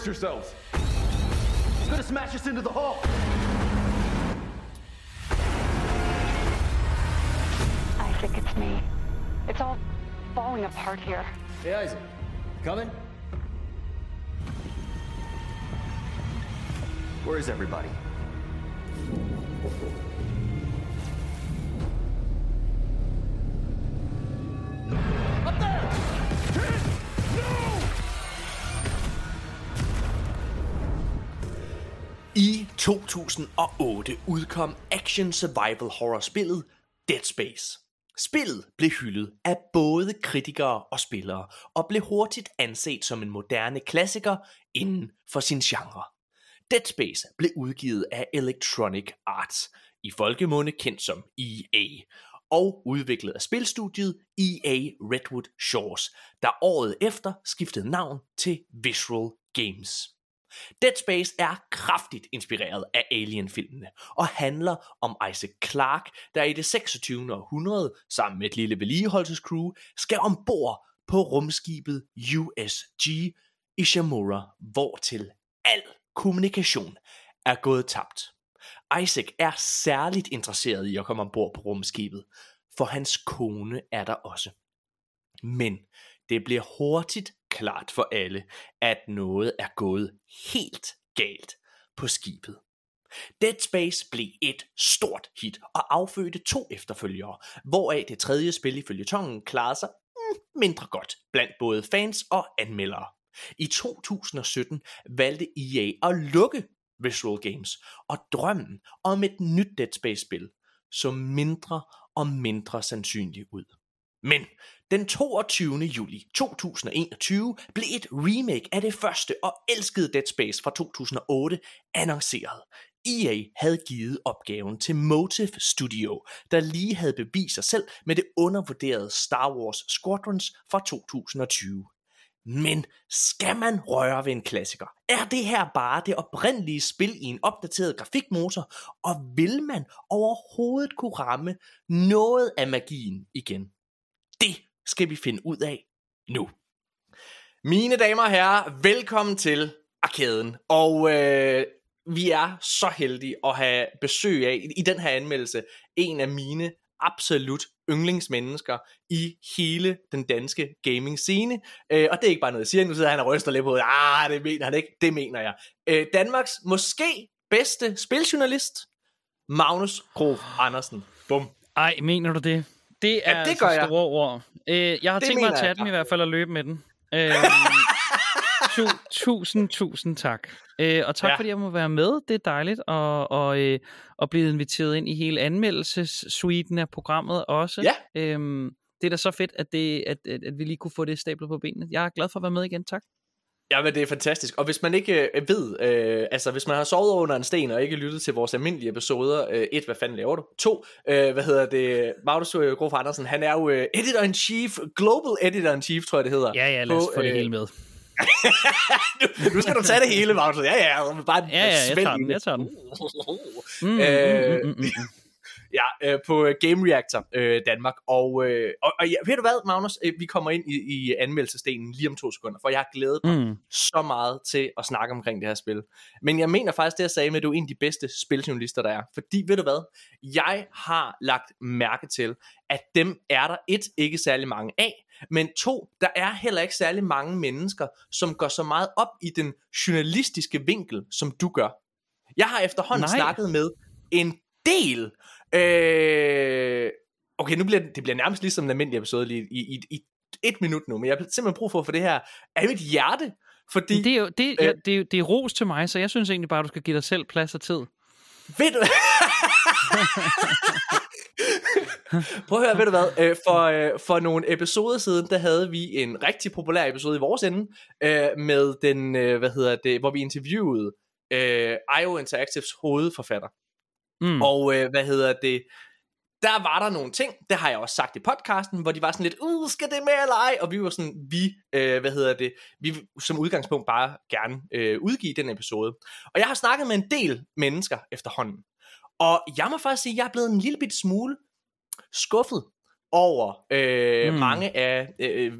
Brace yourselves. He's gonna smash us into the hull. Isaac, it's me. It's all falling apart here. Hey, Isaac. Coming? Where is everybody? 2008 udkom action survival horror spillet Dead Space. Spillet blev hyldet af både kritikere og spillere, og blev hurtigt anset som en moderne klassiker inden for sin genre. Dead Space blev udgivet af Electronic Arts, i folkemunde kendt som EA, og udviklet af spilstudiet EA Redwood Shores, der året efter skiftede navn til Visual Games. Dead Space er kraftigt inspireret af Alien-filmene og handler om Isaac Clarke, der i det 26. århundrede sammen med et lille vedligeholdelsescrew skal ombord på rumskibet USG Ishimura, hvortil al kommunikation er gået tabt. Isaac er særligt interesseret i at komme ombord på rumskibet, for hans kone er der også. Men det bliver hurtigt klart for alle, at noget er gået helt galt på skibet. Dead Space blev et stort hit og affødte to efterfølgere, hvoraf det tredje spil i følgetongen klarede sig hmm, mindre godt blandt både fans og anmeldere. I 2017 valgte EA at lukke Visual Games, og drømmen om et nyt Dead Space-spil så mindre og mindre sandsynlig ud. Men den 22. juli 2021 blev et remake af det første og elskede Dead Space fra 2008 annonceret. EA havde givet opgaven til Motive Studio, der lige havde bevist sig selv med det undervurderede Star Wars Squadrons fra 2020. Men skal man røre ved en klassiker? Er det her bare det oprindelige spil i en opdateret grafikmotor? Og vil man overhovedet kunne ramme noget af magien igen? Det skal vi finde ud af nu. Mine damer og herrer, velkommen til Arkaden. Og øh, vi er så heldige at have besøg af, i den her anmeldelse, en af mine absolut yndlingsmennesker i hele den danske gaming scene. Øh, og det er ikke bare noget, jeg siger, nu sidder han og ryster lidt på, ah, det mener han ikke, det mener jeg. Øh, Danmarks måske bedste spiljournalist, Magnus Grof Andersen. Bum. Ej, mener du det? Det er Ja, det altså gør jeg. store ord. Øh, jeg har Det tænkt mig at tage jeg. den i hvert fald og løbe med den. Øh, tu, tusind, tusind tak. Øh, og tak ja. fordi jeg må være med. Det er dejligt at, og, øh, at blive inviteret ind i hele anmeldelsessuiten af programmet også. Ja. Øhm, det er da så fedt, at, det, at, at, at vi lige kunne få det stablet på benene. Jeg er glad for at være med igen. Tak. Ja, men det er fantastisk. Og hvis man ikke øh, ved, øh, altså hvis man har sovet under en sten og ikke lyttet til vores almindelige episoder, øh, et, hvad fanden laver du? To, øh, hvad hedder det, Magnus øh, Grof Andersen, han er jo øh, editor-in-chief, global editor-in-chief, tror jeg det hedder. Ja, ja, lad os På, få det øh, hele med. nu, nu skal du tage det hele, Magnus. Ja, ja, bare Ja, ja, jeg tager den, det. jeg tager den. Mm, Øh, mm, mm, mm, mm. Ja, øh, på øh, Game Reactor øh, Danmark. Og, øh, og, og ja, ved du hvad, Magnus? Øh, vi kommer ind i, i anmeldelsesdelen lige om to sekunder, for jeg har glædet mig Mm. så meget til at snakke omkring det her spil. Men jeg mener faktisk det, jeg sagde med, at du er en af de bedste spiljournalister, der er. Fordi, ved du hvad? Jeg har lagt mærke til, at dem er der et, ikke særlig mange af, men to, der er heller ikke særlig mange mennesker, som går så meget op i den journalistiske vinkel, som du gør. Jeg har efterhånden Nej. snakket med en del Øh, okay, nu bliver det, det bliver nærmest ligesom en almindelig episode lige i, i, i et minut nu, men jeg har simpelthen brug for at få det her af mit hjerte, fordi, Det er jo det, Øh. ja, det, er, det er ros til mig, så jeg synes egentlig bare, du skal give dig selv plads og tid. ved du... Prøv at høre, ved du hvad, øh, for, øh, for nogle episoder siden, der havde vi en rigtig populær episode i vores ende, øh, med den, øh, hvad hedder det, hvor vi interviewede øh, IO Interactives hovedforfatter. Mm. Og øh, hvad hedder det? Der var der nogle ting, det har jeg også sagt i podcasten, hvor de var sådan lidt, uh, skal det med eller ej? Og vi var sådan, vi, øh, hvad hedder det, vi som udgangspunkt bare gerne øh, udgive den episode. Og jeg har snakket med en del mennesker efterhånden. Og jeg må faktisk sige, at jeg er blevet en lille bit smule skuffet over øh, mm. mange af øh,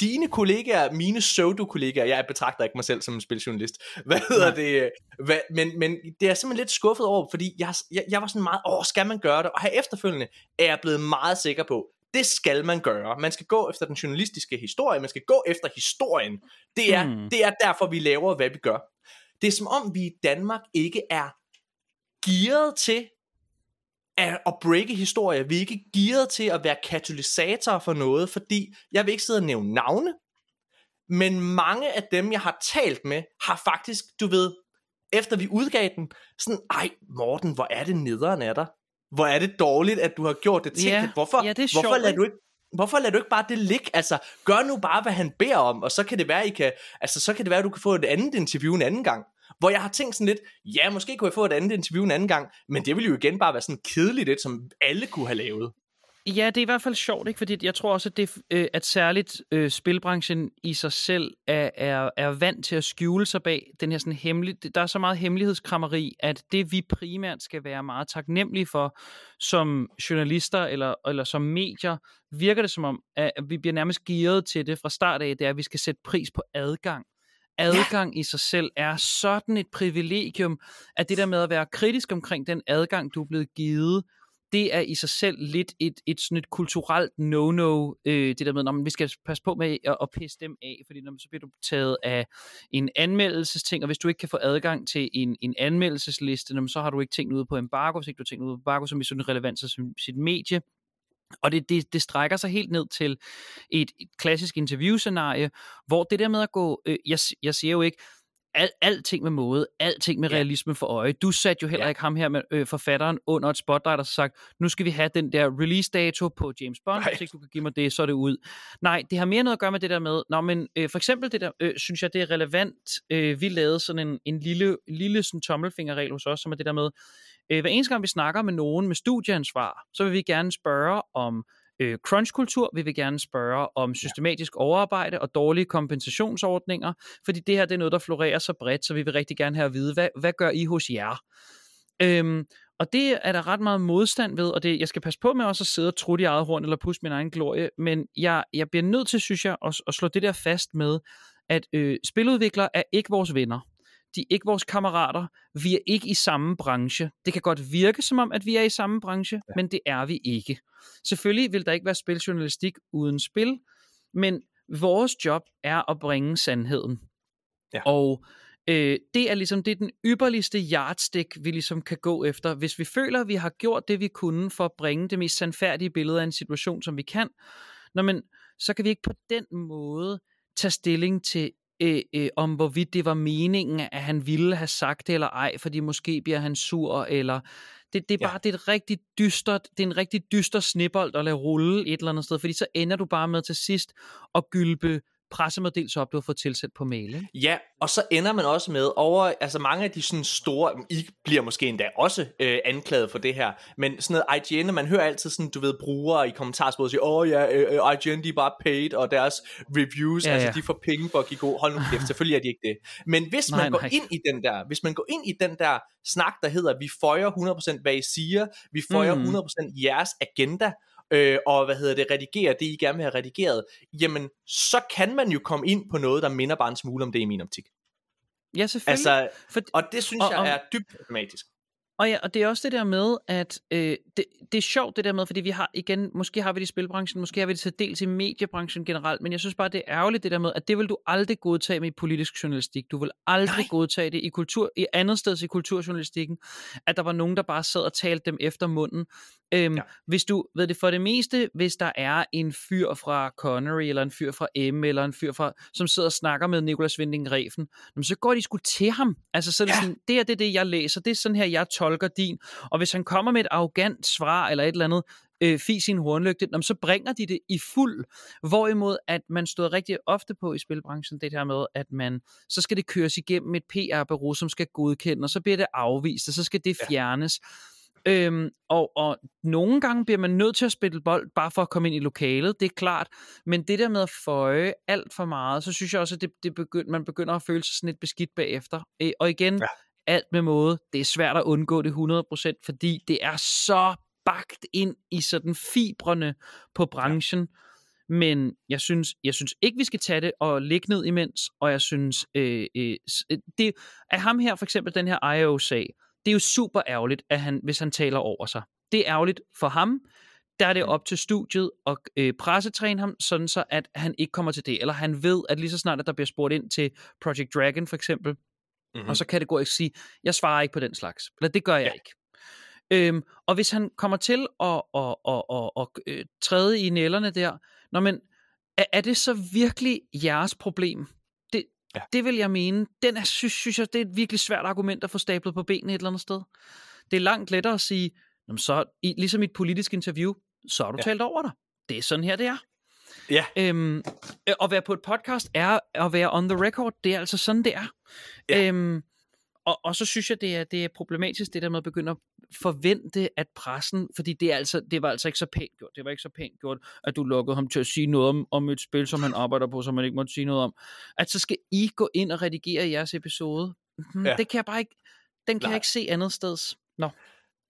dine kollegaer, mine pseudo-kollegaer, jeg betragter ikke mig selv som en spiljournalist, hvad hedder Nej. det, hvad, men, men det er simpelthen lidt skuffet over, fordi jeg, jeg, jeg var sådan meget, åh, skal man gøre det? Og her efterfølgende er jeg blevet meget sikker på, det skal man gøre. Man skal gå efter den journalistiske historie, man skal gå efter historien. Det er, mm. det er derfor, vi laver, hvad vi gør. Det er som om, vi i Danmark ikke er gearet til at, at breake historie. Vi er ikke gearet til at være katalysator for noget, fordi jeg vil ikke sidde og nævne navne, men mange af dem, jeg har talt med, har faktisk, du ved, efter vi udgav den, sådan, ej Morten, hvor er det nederen af dig. Hvor er det dårligt, at du har gjort det til. Ja, hvorfor, ja, det er hvorfor lader du ikke Hvorfor lader du ikke bare det ligge? Altså, gør nu bare, hvad han beder om, og så kan det være, I kan, altså, så kan det være, at du kan få et andet interview en anden gang. Hvor jeg har tænkt sådan lidt, ja, måske kunne jeg få et andet interview en anden gang, men det ville jo igen bare være sådan kedeligt, et, som alle kunne have lavet. Ja, det er i hvert fald sjovt, ikke? fordi jeg tror også, at, det, øh, at særligt øh, spilbranchen i sig selv er, er, er vant til at skjule sig bag den her sådan hemmelig... Der er så meget hemmelighedskrammeri, at det vi primært skal være meget taknemmelige for som journalister eller, eller som medier, virker det som om, at vi bliver nærmest gearet til det fra start af, det er, at vi skal sætte pris på adgang adgang ja. i sig selv er sådan et privilegium, at det der med at være kritisk omkring den adgang, du er blevet givet, det er i sig selv lidt et, et, sådan et kulturelt no-no, øh, det der med, når man, vi skal passe på med at, at pisse dem af, fordi når man, så bliver du taget af en anmeldelsesting, og hvis du ikke kan få adgang til en, en anmeldelsesliste, når, så har du ikke tænkt ud på embargo, hvis ikke du har tænkt ud på embargo, som i sådan relevans som sit medie, og det, det, det strækker sig helt ned til et, et klassisk interviewscenarie, hvor det der med at gå, øh, jeg, jeg siger jo ikke, al, alting med måde, alting med ja. realisme for øje. Du satte jo heller ja. ikke ham her med øh, forfatteren under et spotlight og sagt, nu skal vi have den der release dato på James Bond, hvis ikke du kan give mig det, så er det ud. Nej, det har mere noget at gøre med det der med, nå, men øh, for eksempel det der, øh, synes jeg, det er relevant. Øh, vi lavede sådan en, en lille, lille sådan tommelfingerregel hos os, som er det der med, øh, hver eneste gang vi snakker med nogen med studieansvar, så vil vi gerne spørge om øh, crunch-kultur, vi vil gerne spørge om systematisk overarbejde og dårlige kompensationsordninger, fordi det her det er noget, der florerer så bredt, så vi vil rigtig gerne have at vide, hvad, hvad gør I hos jer? Øhm, og det er der ret meget modstand ved, og det, jeg skal passe på med også at sidde og trutte i eget horn eller puste min egen glorie, men jeg, jeg bliver nødt til, synes jeg, at, at slå det der fast med, at øh, spiludviklere er ikke vores venner de er ikke vores kammerater, vi er ikke i samme branche. Det kan godt virke som om, at vi er i samme branche, ja. men det er vi ikke. Selvfølgelig vil der ikke være spiljournalistik uden spil, men vores job er at bringe sandheden. Ja. Og øh, det er ligesom det er den ypperligste yardstick, vi ligesom kan gå efter. Hvis vi føler, at vi har gjort det, vi kunne for at bringe det mest sandfærdige billede af en situation, som vi kan, når men, så kan vi ikke på den måde tage stilling til øh, øh, om hvorvidt det var meningen, at han ville have sagt det eller ej, fordi måske bliver han sur, eller det, det er bare ja. det er et rigtig dystert, det er en rigtig dyster snibbold at lade rulle et eller andet sted, fordi så ender du bare med til sidst at gylpe pressemeddelelse op, du har fået tilsat på mail. Ikke? Ja, og så ender man også med over, altså mange af de sådan store, I bliver måske endda også øh, anklaget for det her, men sådan noget IGN, man hører altid sådan, du ved, brugere i kommentarsporet sige, åh oh, ja, øh, øh IGN de er bare paid, og deres reviews, ja, ja. altså de får penge for at give god, hold nu kæft, selvfølgelig er de ikke det. Men hvis nej, man går nej. ind i den der, hvis man går ind i den der snak, der hedder, vi føjer 100% hvad I siger, vi føjer mm. 100% jeres agenda, øh, og hvad hedder det, redigere det, I gerne vil have redigeret, jamen, så kan man jo komme ind på noget, der minder bare en smule om det i min optik. Ja, selvfølgelig. Altså, For, og det synes og, jeg er dybt problematisk. Og ja, og det er også det der med, at øh, det, det er sjovt det der med, fordi vi har igen, måske har vi det i spilbranchen, måske har vi det til dels i mediebranchen generelt, men jeg synes bare, det er ærgerligt det der med, at det vil du aldrig godtage med i politisk journalistik. Du vil aldrig Nej. godtage det i kultur, i andet sted i kulturjournalistikken, at der var nogen, der bare sad og talte dem efter munden. Øhm, ja. Hvis du, ved det for det meste, hvis der er en fyr fra Connery, eller en fyr fra M, eller en fyr fra, som sidder og snakker med Nicolas Winding Refn, så går de sgu til ham. Altså, så er det, ja. sådan, det er det, det, jeg læser, det er sådan her, jeg tolker din. Og hvis han kommer med et arrogant svar, eller et eller andet, øh, fis sin hornlygte, så bringer de det i fuld. Hvorimod, at man stod rigtig ofte på i spilbranchen, det her med, at man, så skal det køres igennem et PR-bureau, som skal godkende, og så bliver det afvist, og så skal det fjernes. Ja. Øhm, og, og nogle gange bliver man nødt til at spille bold, bare for at komme ind i lokalet, det er klart. Men det der med at føje alt for meget, så synes jeg også, at det, det begynd, man begynder at føle sig sådan lidt beskidt bagefter. Øh, og igen, ja. Alt med måde. Det er svært at undgå det 100%, fordi det er så bagt ind i sådan fibrene på branchen. Ja. Men jeg synes, jeg synes ikke, vi skal tage det og ligge ned imens, og jeg synes, øh, øh, øh det er ham her, for eksempel den her IO-sag, det er jo super ærgerligt, at han, hvis han taler over sig. Det er ærgerligt for ham, der er det op til studiet at øh, pressetræne ham, sådan så at han ikke kommer til det. Eller han ved, at lige så snart, at der bliver spurgt ind til Project Dragon for eksempel, mm-hmm. og så kan det gå og sige, jeg svarer ikke på den slags. Eller det gør jeg ja. ikke. Øhm, og hvis han kommer til at, at, at, at, at, at øh, træde i nælderne der, når men, er, er det så virkelig jeres problem? Det, ja. det vil jeg mene. Den er, synes, synes jeg, det er et virkelig svært argument at få stablet på benene et eller andet sted. Det er langt lettere at sige, så i, ligesom i et politisk interview, så har du ja. talt over dig. Det er sådan her, det er. Ja. Øhm, øh, at være på et podcast er at være on the record. Det er altså sådan, det er. Ja. Øhm, og, og så synes jeg, det er, det er problematisk, det der med at begynde at forvente, at pressen, fordi det, er altså, det var altså ikke så pænt gjort, det var ikke så pænt gjort, at du lukkede ham til at sige noget om, om et spil, som han arbejder på, som man ikke måtte sige noget om. At så skal I gå ind og redigere jeres episode. Hmm, ja. Det kan jeg bare ikke, den kan Nej. jeg ikke se andet steds. Nå.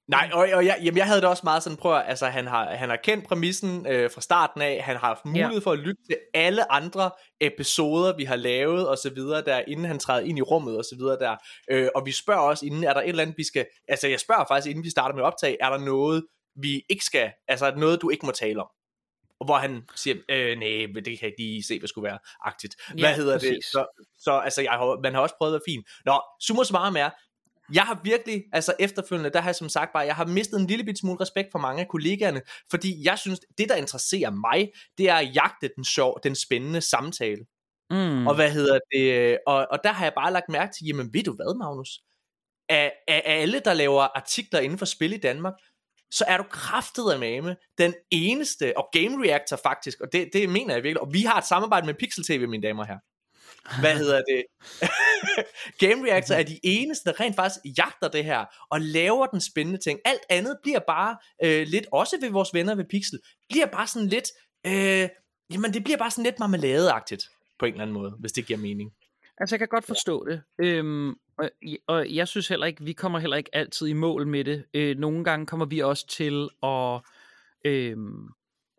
Nej, og, og jeg, jamen, jeg havde det også meget sådan, prøv at, altså han har, han har kendt præmissen øh, fra starten af, han har haft mulighed ja. for at lytte til alle andre episoder, vi har lavet, og så videre der, inden han træder ind i rummet, og så videre der, øh, og vi spørger også inden, er der et eller andet, vi skal, altså jeg spørger faktisk, inden vi starter med optag, er der noget, vi ikke skal, altså noget, du ikke må tale om? Og hvor han siger, øh, nej, det kan jeg ikke lige se, hvad skulle være agtigt. Hvad ja, hedder præcis. det? Så, så altså, jeg har, man har også prøvet at være fin. Nå, summa summarum er, jeg har virkelig, altså efterfølgende, der har jeg som sagt bare, jeg har mistet en lille bit smule respekt for mange af kollegaerne, fordi jeg synes, det der interesserer mig, det er at jagte den sjov, den spændende samtale. Mm. Og hvad hedder det, og, og der har jeg bare lagt mærke til, jamen ved du hvad, Magnus? Af, af alle, der laver artikler inden for spil i Danmark, så er du kraftet af mame den eneste, og Game Reactor faktisk, og det, det mener jeg virkelig, og vi har et samarbejde med Pixel TV, mine damer her. Hvad hedder det? Game Reactor er de eneste, der rent faktisk jagter det her, og laver den spændende ting. Alt andet bliver bare øh, lidt, også ved vores venner ved Pixel, bliver bare sådan lidt, øh, jamen det bliver bare sådan lidt marmeladeagtigt, på en eller anden måde, hvis det giver mening. Altså jeg kan godt forstå det, øhm, og, og jeg synes heller ikke, vi kommer heller ikke altid i mål med det. Øh, nogle gange kommer vi også til at... Øhm,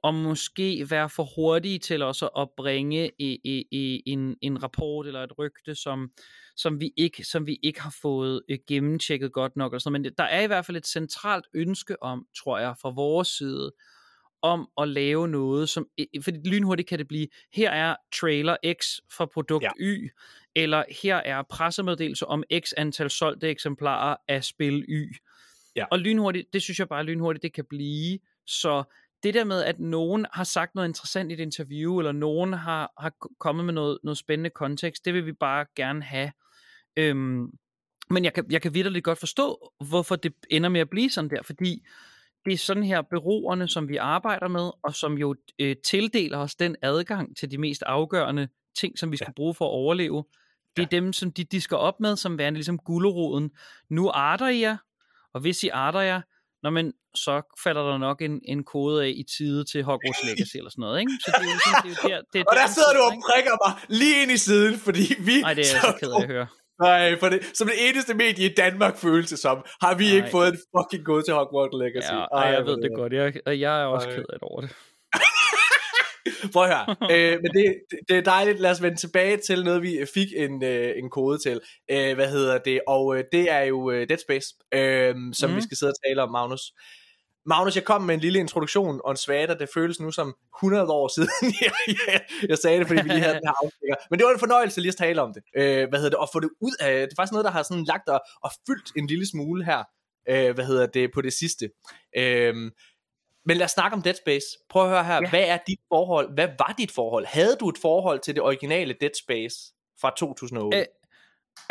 og måske være for hurtige til også at bringe i, i, i en, en rapport eller et rygte, som, som, vi, ikke, som vi ikke har fået uh, gennemtjekket godt nok. Og sådan Men der er i hvert fald et centralt ønske om, tror jeg, fra vores side, om at lave noget, som, fordi lynhurtigt kan det blive, her er trailer X for produkt ja. Y, eller her er pressemeddelelse om X antal solgte eksemplarer af spil Y. Ja. Og lynhurtigt, det synes jeg bare lynhurtigt, det kan blive, så det der med, at nogen har sagt noget interessant i et interview, eller nogen har, har kommet med noget, noget spændende kontekst, det vil vi bare gerne have. Øhm, men jeg kan, jeg kan vidderligt godt forstå, hvorfor det ender med at blive sådan der, fordi det er sådan her beroerne, som vi arbejder med, og som jo øh, tildeler os den adgang til de mest afgørende ting, som vi skal ja. bruge for at overleve. Det er ja. dem, som de disker op med, som værende ligesom gulderoden. Nu arter jer, og hvis I arter jer, Nå, men så falder der nok en, en kode af i tide til Hogwarts Legacy eller sådan noget, ikke? Så det er jo, sådan, det er der, det er og der sidder du og prikker mig lige ind i siden, fordi vi... Nej, det er jeg så ked af at høre. Nej, for det, som det eneste medie i Danmark følelse som, har vi Ej. ikke fået en fucking kode til Hogwarts Legacy. Ja, ej, jeg ved det godt. Jeg, jeg er også Ej. ked af det over det. Prøv at høre. øh, men det, det er dejligt. Lad os vende tilbage til noget, vi fik en, øh, en kode til. Øh, hvad hedder det? Og øh, det er jo øh, Dead Space, øh, som mm. vi skal sidde og tale om, Magnus. Magnus, jeg kom med en lille introduktion og en svater. Det føles nu som 100 år siden, jeg sagde det, fordi vi lige havde den her afstikker. Men det var en fornøjelse lige at tale om det. Øh, hvad hedder det? Og få det ud af... Det er faktisk noget, der har sådan lagt og, og fyldt en lille smule her. Øh, hvad hedder det? På det sidste. Øh, men lad os snakke om Dead Space. Prøv at høre her, ja. hvad er dit forhold? Hvad var dit forhold? Havde du et forhold til det originale Dead Space fra 2008? Øh,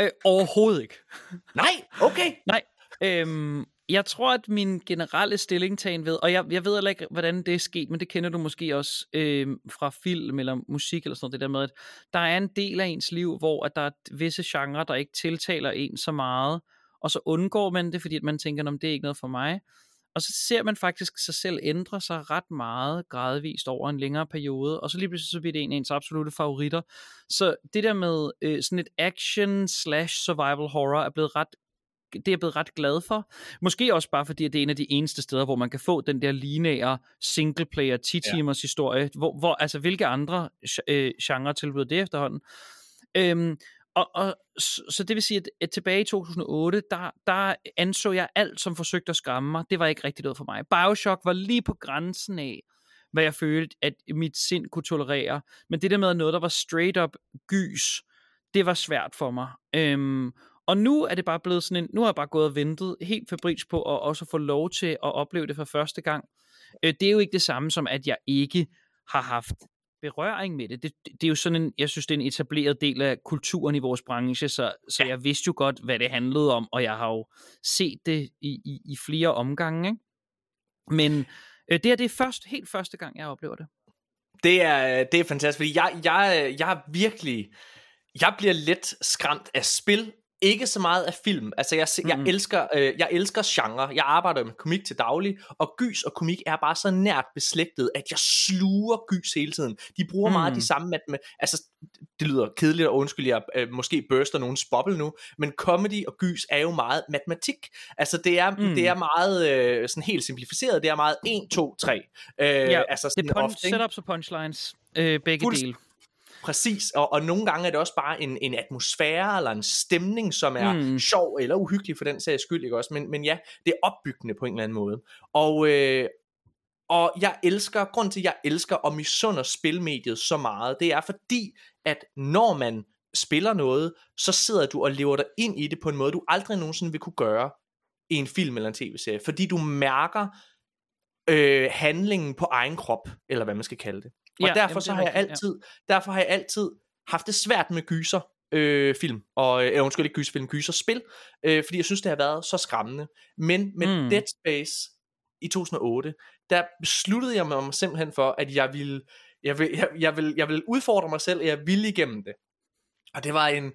øh, overhovedet ikke. Nej, okay. Nej, øhm, jeg tror, at min generelle stillingtagen ved, og jeg, jeg ved heller ikke, hvordan det er sket, men det kender du måske også øh, fra film eller musik eller sådan noget, det der med, at der er en del af ens liv, hvor at der er visse genrer, der ikke tiltaler en så meget, og så undgår man det, fordi at man tænker, om det er ikke noget for mig. Og så ser man faktisk sig selv ændre sig ret meget gradvist over en længere periode, og så lige pludselig så bliver det en af ens absolute favoritter. Så det der med øh, sådan et action slash survival horror er blevet ret det er jeg blevet ret glad for. Måske også bare fordi, at det er en af de eneste steder, hvor man kan få den der lineære single-player 10-timers ja. historie, hvor, hvor, altså hvilke andre øh, genre tilbyder det efterhånden. Øhm, og, og så, så det vil sige, at, at tilbage i 2008, der, der anså jeg alt, som forsøgte at skræmme mig. Det var ikke rigtig noget for mig. Bioshock var lige på grænsen af, hvad jeg følte, at mit sind kunne tolerere. Men det der med noget, der var straight up gys, det var svært for mig. Øhm, og nu er det bare blevet sådan en, nu har jeg bare gået og ventet helt fabriks på at også få lov til at opleve det for første gang. Øh, det er jo ikke det samme som, at jeg ikke har haft berøring med det. det. Det er jo sådan en, jeg synes, det er en etableret del af kulturen i vores branche, så, så jeg vidste jo godt, hvad det handlede om, og jeg har jo set det i, i, i flere omgange. Ikke? Men øh, det her, det er først, helt første gang, jeg oplever det. Det er, det er fantastisk, fordi jeg, jeg, jeg er virkelig, jeg bliver lidt skræmt af spil, ikke så meget af film. Altså jeg, jeg mm. elsker øh, jeg elsker genre. Jeg arbejder med komik til daglig, og gys og komik er bare så nært beslægtet, at jeg sluger gys hele tiden. De bruger mm. meget de samme med, altså det lyder kedeligt og undskyld, jeg øh, måske børster nogens boble nu, men comedy og gys er jo meget matematik. Altså det er mm. det er meget øh, sådan helt simplificeret. Det er meget 1 2 3. Øh, ja, altså sådan det er punch, setups og punchlines øh, begge dele. Præcis, og, og nogle gange er det også bare en, en atmosfære eller en stemning, som er mm. sjov eller uhyggelig for den sags skyld, ikke også? Men, men ja, det er opbyggende på en eller anden måde. Og, øh, og jeg elsker, grund til at jeg elsker og misunder spilmediet så meget, det er fordi, at når man spiller noget, så sidder du og lever dig ind i det på en måde, du aldrig nogensinde vil kunne gøre i en film eller en tv-serie, fordi du mærker øh, handlingen på egen krop, eller hvad man skal kalde det. Og ja, derfor jamen, så har jeg altid, ja. derfor har jeg altid haft det svært med gyser øh, film, og øh, undskyld ikke gyserfilm, gyserspil, øh, fordi jeg synes det har været så skræmmende. Men med mm. Dead Space i 2008, der besluttede jeg mig simpelthen for, at jeg ville, jeg vil, jeg, jeg vil, jeg vil udfordre mig selv, og jeg ville igennem det. Og det var en,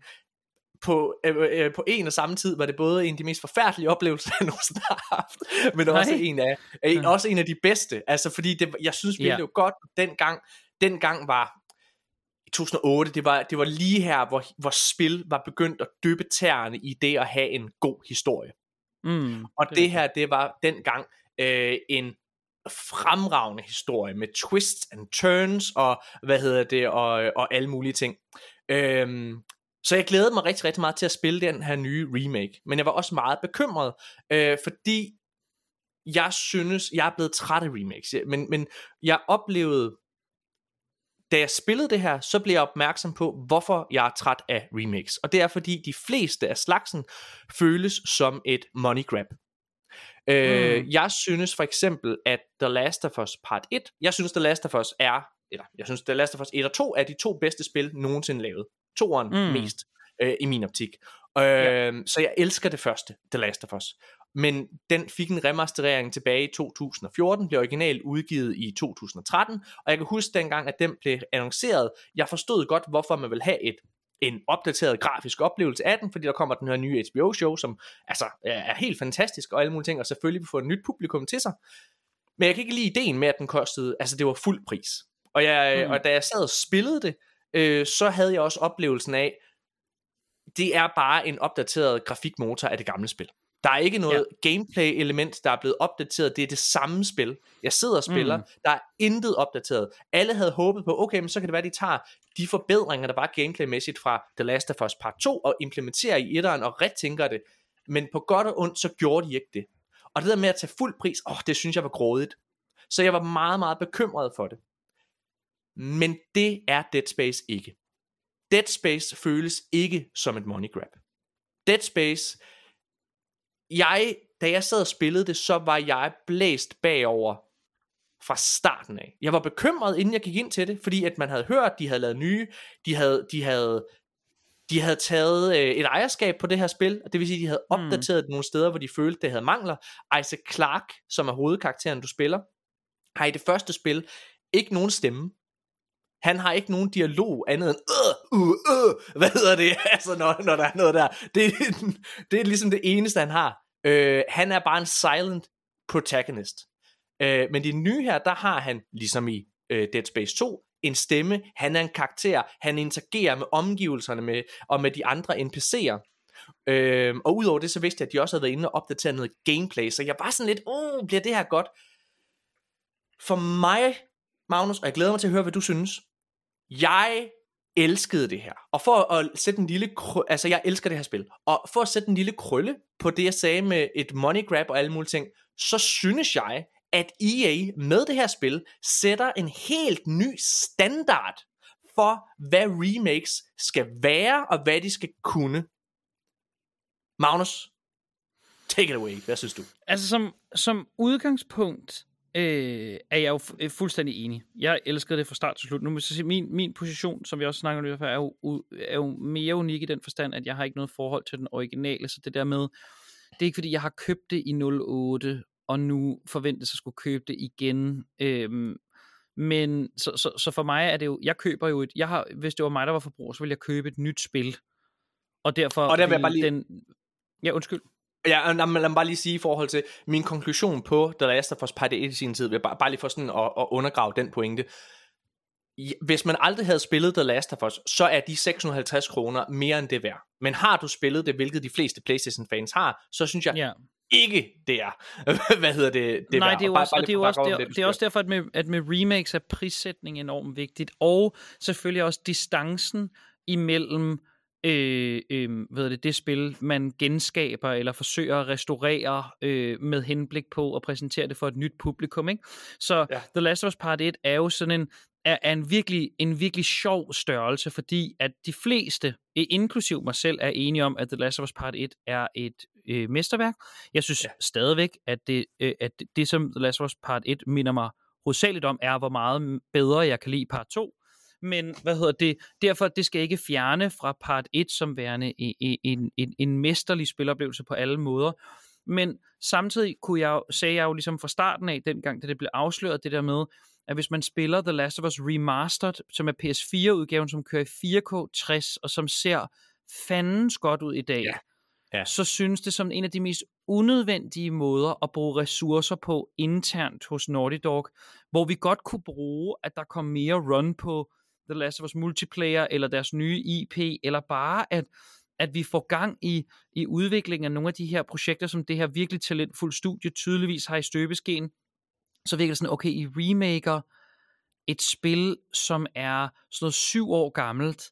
på, øh, øh, på en og samme tid var det både en af de mest forfærdelige oplevelser, jeg nogensinde har haft, men også en, af, øh, også en af de bedste. Altså fordi det, jeg synes virkelig, det var godt, dengang, dengang var i 2008, det var, det var lige her, hvor, hvor spil var begyndt at dyppe tæerne i det at have en god historie. Mm, og det, det her, det var dengang øh, en fremragende historie med twists and turns og hvad hedder det og, og alle mulige ting. Øhm, så jeg glædede mig rigtig, rigtig meget til at spille den her nye remake. Men jeg var også meget bekymret, øh, fordi jeg synes, jeg er blevet træt af remakes. Men, men jeg oplevede, da jeg spillede det her, så blev jeg opmærksom på, hvorfor jeg er træt af remakes. Og det er fordi, de fleste af slagsen føles som et money grab. Øh, mm. Jeg synes for eksempel, at The Last of Us Part 1, jeg synes, The Last of Us er, eller jeg synes, The Last of Us 1 og 2 er de to bedste spil nogensinde lavet. Toren mm. mest, øh, i min optik. Øh, ja. Så jeg elsker det første, The Last of Us. Men den fik en remasterering tilbage i 2014, blev originalt udgivet i 2013, og jeg kan huske dengang, at den blev annonceret. Jeg forstod godt, hvorfor man vil have et en opdateret grafisk oplevelse af den, fordi der kommer den her nye HBO-show, som altså er helt fantastisk og alle mulige ting, og selvfølgelig vil få et nyt publikum til sig. Men jeg kan ikke lide ideen med, at den kostede, altså det var fuld pris. Og, jeg, mm. og da jeg sad og spillede det, øh, så havde jeg også oplevelsen af, det er bare en opdateret grafikmotor af det gamle spil. Der er ikke noget ja. gameplay element, der er blevet opdateret. Det er det samme spil. Jeg sidder og spiller. Mm. Der er intet opdateret. Alle havde håbet på, okay, men så kan det være, at de tager de forbedringer, der var gameplaymæssigt fra The Last of Us Part 2, og implementerer i etteren og retænker det. Men på godt og ondt, så gjorde de ikke det. Og det der med at tage fuld pris, åh, det synes jeg var grådigt. Så jeg var meget, meget bekymret for det. Men det er Dead Space ikke. Dead Space føles ikke som et money grab. Dead Space, jeg, da jeg sad og spillede det, så var jeg blæst bagover fra starten af. Jeg var bekymret, inden jeg gik ind til det, fordi at man havde hørt, de havde lavet nye, de havde, de havde, de havde taget øh, et ejerskab på det her spil, og det vil sige, de havde hmm. opdateret mm. nogle steder, hvor de følte, det havde mangler. Isaac Clark, som er hovedkarakteren, du spiller, har i det første spil ikke nogen stemme. Han har ikke nogen dialog andet end, øh, uh, øh, hvad hedder det, altså når, når der er noget der. Det, det er ligesom det eneste, han har. Øh, han er bare en silent protagonist. Øh, men de nye her, der har han, ligesom i øh, Dead Space 2, en stemme, han er en karakter, han interagerer med omgivelserne med, og med de andre NPC'er. Øhm, og udover det, så vidste jeg, at de også havde været inde og opdateret noget gameplay, så jeg var sådan lidt, åh, bliver det her godt? For mig, Magnus, og jeg glæder mig til at høre, hvad du synes, jeg elskede det her. Og for at sætte en lille, krø- altså jeg elsker det her spil, og for at sætte en lille krølle på det, jeg sagde med et money grab og alle mulige ting, så synes jeg, at EA med det her spil sætter en helt ny standard for, hvad remakes skal være, og hvad de skal kunne. Magnus, take it away. Hvad synes du? Altså som, som udgangspunkt øh, er jeg jo fu- øh, fuldstændig enig. Jeg elskede det fra start til slut. Nu må jeg så sige, min, min position, som vi også snakker om før, er jo, er jo mere unik i den forstand, at jeg har ikke noget forhold til den originale, så det der med, det er ikke fordi, jeg har købt det i 08, og nu forventes at skulle købe det igen. Øhm, men så, så, så for mig er det jo, jeg køber jo et, jeg har, hvis det var mig, der var forbruger, så ville jeg købe et nyt spil. Og derfor Og der vil jeg bare lige- den, ja undskyld. Ja, lad mig, lad mig bare lige sige i forhold til min konklusion på The Last of Us Part 1 i sin tid, bare, bare lige for sådan at, at undergrave den pointe. Hvis man aldrig havde spillet The Last of Us, så er de 650 kroner mere end det værd. Men har du spillet det, hvilket de fleste Playstation-fans har, så synes jeg Ja. ikke, det er. Hvad hedder det? det Nej, værd. det er Og også, bare og det er også, det er, du det er også derfor, at med, at med remakes er prissætning enormt vigtigt, og selvfølgelig også distancen imellem øh, øh, hvad er det, det spil, man genskaber eller forsøger at restaurere øh, med henblik på at præsentere det for et nyt publikum. Ikke? Så Ja. The Last of Us Part 1 er jo sådan en, er, er en, virkelig, en virkelig sjov størrelse, fordi at de fleste, inklusiv mig selv, er enige om, at The Last of Us Part 1 er et øh, mesterværk. Jeg synes Ja. stadigvæk, at det, øh, at det, det, som The Last of Us Part 1 minder mig hovedsageligt om, er, hvor meget bedre jeg kan lide part 2. Men hvad hedder det? Derfor det skal ikke fjerne fra part 1 som værende en, en, en, en mesterlig spiloplevelse på alle måder. Men samtidig kunne jeg, sagde jeg jo ligesom fra starten af, dengang da det blev afsløret, det der med, at hvis man spiller The Last of Us Remastered, som er PS4-udgaven, som kører i 4K 60, og som ser fandens godt ud i dag, Ja. Ja. så synes det som en af de mest unødvendige måder at bruge ressourcer på internt hos Naughty Dog, hvor vi godt kunne bruge, at der kom mere run på The Last of Us multiplayer, eller deres nye IP, eller bare at, at vi får gang i, i udviklingen af nogle af de her projekter, som det her virkelig talentfulde studie tydeligvis har i støbeskeen, så virker det sådan, okay, I remaker et spil, som er sådan noget syv år gammelt,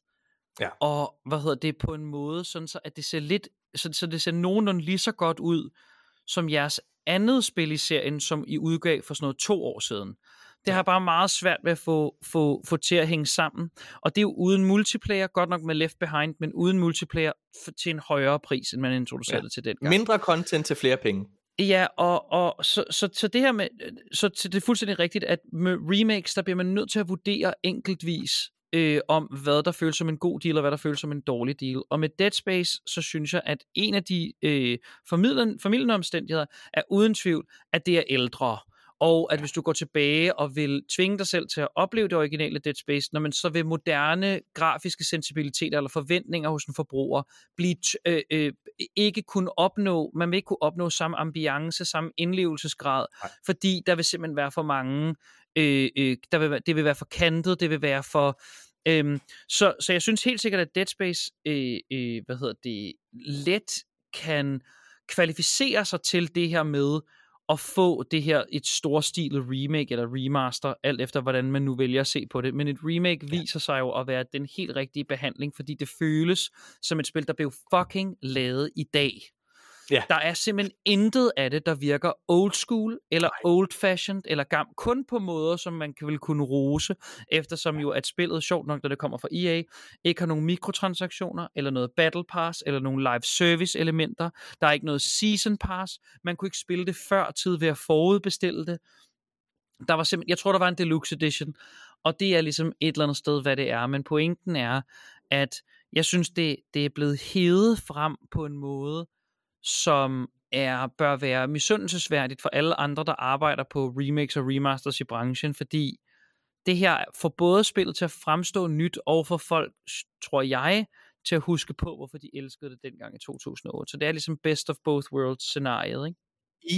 Ja. og hvad hedder det, på en måde, sådan så at det ser lidt, så, så det ser nogenlunde lige så godt ud, som jeres andet spil i serien, som I udgav for sådan noget to år siden. Det har bare meget svært ved at få, få, få til at hænge sammen. Og det er jo uden multiplayer, godt nok med Left Behind, men uden multiplayer for, til en højere pris, end man introducerede Ja. til dengang. Mindre content til flere penge. Ja, og, og så, så, så det her med, så det er fuldstændig rigtigt, at med remakes, der bliver man nødt til at vurdere enkeltvis, øh, om hvad der føles som en god deal, og hvad der føles som en dårlig deal. Og med Dead Space, så synes jeg, at en af de øh, formidlende, omstændigheder er uden tvivl, at det er ældre. Og at hvis du går tilbage og vil tvinge dig selv til at opleve det originale Dead Space, når man så vil moderne grafiske sensibiliteter eller forventninger hos en forbruger blive øh, øh, ikke kunne opnå, man vil ikke kunne opnå samme ambiance, samme indlevelsesgrad, Nej. fordi der vil simpelthen være for mange, øh, øh, der vil, det vil være for kantet, det vil være for Øhm, så, så jeg synes helt sikkert, at Dead Space øh, øh, hvad hedder det, let kan kvalificere sig til det her med at få det her et storstilet remake eller remaster, alt efter hvordan man nu vælger at se på det. Men et remake ja. viser sig jo at være den helt rigtige behandling, fordi det føles som et spil, der blev fucking lavet i dag. Ja. Der er simpelthen intet af det, der virker old school, eller old fashioned, eller gam, kun på måder, som man kan vel kunne rose, eftersom jo at spillet, sjovt nok, når det kommer fra EA, ikke har nogen mikrotransaktioner, eller noget battle pass, eller nogle live service elementer. Der er ikke noget season pass. Man kunne ikke spille det før tid ved at forudbestille det. Der var simpelthen, jeg tror, der var en deluxe edition, og det er ligesom et eller andet sted, hvad det er. Men pointen er, at jeg synes, det, det er blevet hævet frem på en måde, som er, bør være misundelsesværdigt for alle andre, der arbejder på remakes og remasters i branchen, fordi det her får både spillet til at fremstå nyt, og for folk, tror jeg, til at huske på, hvorfor de elskede det dengang i 2008. Så det er ligesom best of both worlds scenariet, ikke?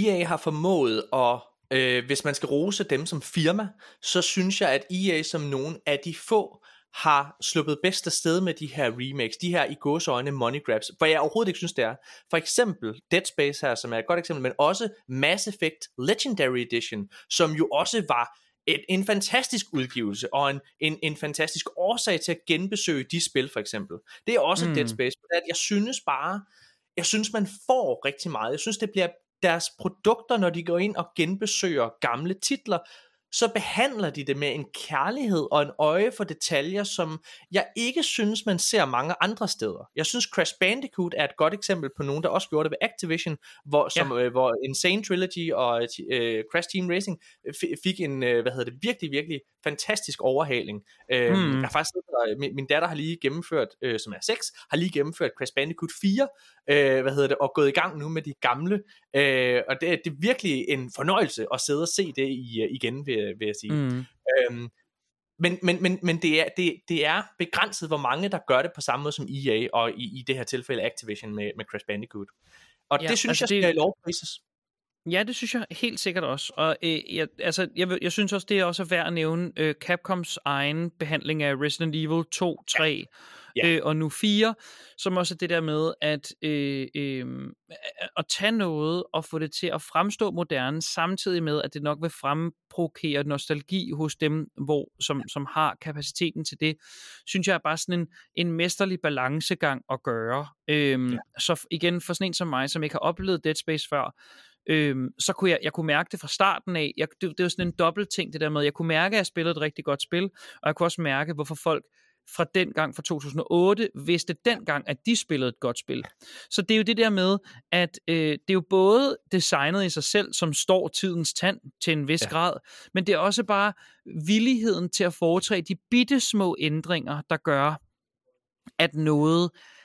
EA har formået at, øh, hvis man skal rose dem som firma, så synes jeg, at EA som nogen af de få har sluppet bedst af sted med de her remakes, de her i gåseøjne money grabs, hvor jeg overhovedet ikke synes, det er. For eksempel Dead Space her, som er et godt eksempel, men også Mass Effect Legendary Edition, som jo også var et, en fantastisk udgivelse, og en, en, en fantastisk årsag til at genbesøge de spil, for eksempel. Det er også mm. Dead Space, at jeg synes bare, jeg synes, man får rigtig meget. Jeg synes, det bliver deres produkter, når de går ind og genbesøger gamle titler, så behandler de det med en kærlighed og en øje for detaljer, som jeg ikke synes, man ser mange andre steder. Jeg synes, Crash Bandicoot er et godt eksempel på nogen, der også gjorde det ved Activision, hvor, som, ja. øh, hvor Insane Trilogy og øh, Crash Team Racing fik en, øh, hvad hedder det, virkelig, virkelig fantastisk overhaling. Øh, hmm. Jeg har faktisk, min, min datter har lige gennemført, øh, som er 6, har lige gennemført Crash Bandicoot 4, øh, hvad hedder det, og gået i gang nu med de gamle, øh, og det, det er virkelig en fornøjelse at sidde og se det i, øh, igen, vil, vil jeg sige. Mm. Øhm, men, men, men, men det, er, det, det er begrænset, hvor mange der gør det på samme måde som EA, og i, i det her tilfælde Activision med, med Crash Bandicoot. Og ja, det synes altså jeg skal det... lovprises. Ja, det synes jeg helt sikkert også. Og øh, jeg, altså, jeg, jeg synes også, det er også værd at nævne øh, Capcoms egen behandling af Resident Evil 2, 3 ja ja. øh, og nu fire, som også er det der med at, øh, øh, at tage noget og få det til at fremstå moderne, samtidig med, at det nok vil fremprovokere nostalgi hos dem, hvor, som, som har kapaciteten til det, synes jeg er bare sådan en, en mesterlig balancegang at gøre. Øh, ja. Så igen, for sådan en som mig, som ikke har oplevet Dead Space før, øhm, så kunne jeg, jeg kunne mærke det fra starten af. Jeg, det, det var sådan en dobbelt ting, det der med, jeg kunne mærke, at jeg spillede et rigtig godt spil, og jeg kunne også mærke, hvorfor folk fra den gang fra 2008 vidste dengang, at de spillede et godt spil. Så det er jo det der med, at øh, det er jo både designet i sig selv, som står tidens tand til en vis ja. grad, men det er også bare villigheden til at foretage de bitte små ændringer, der gør, at noget øh,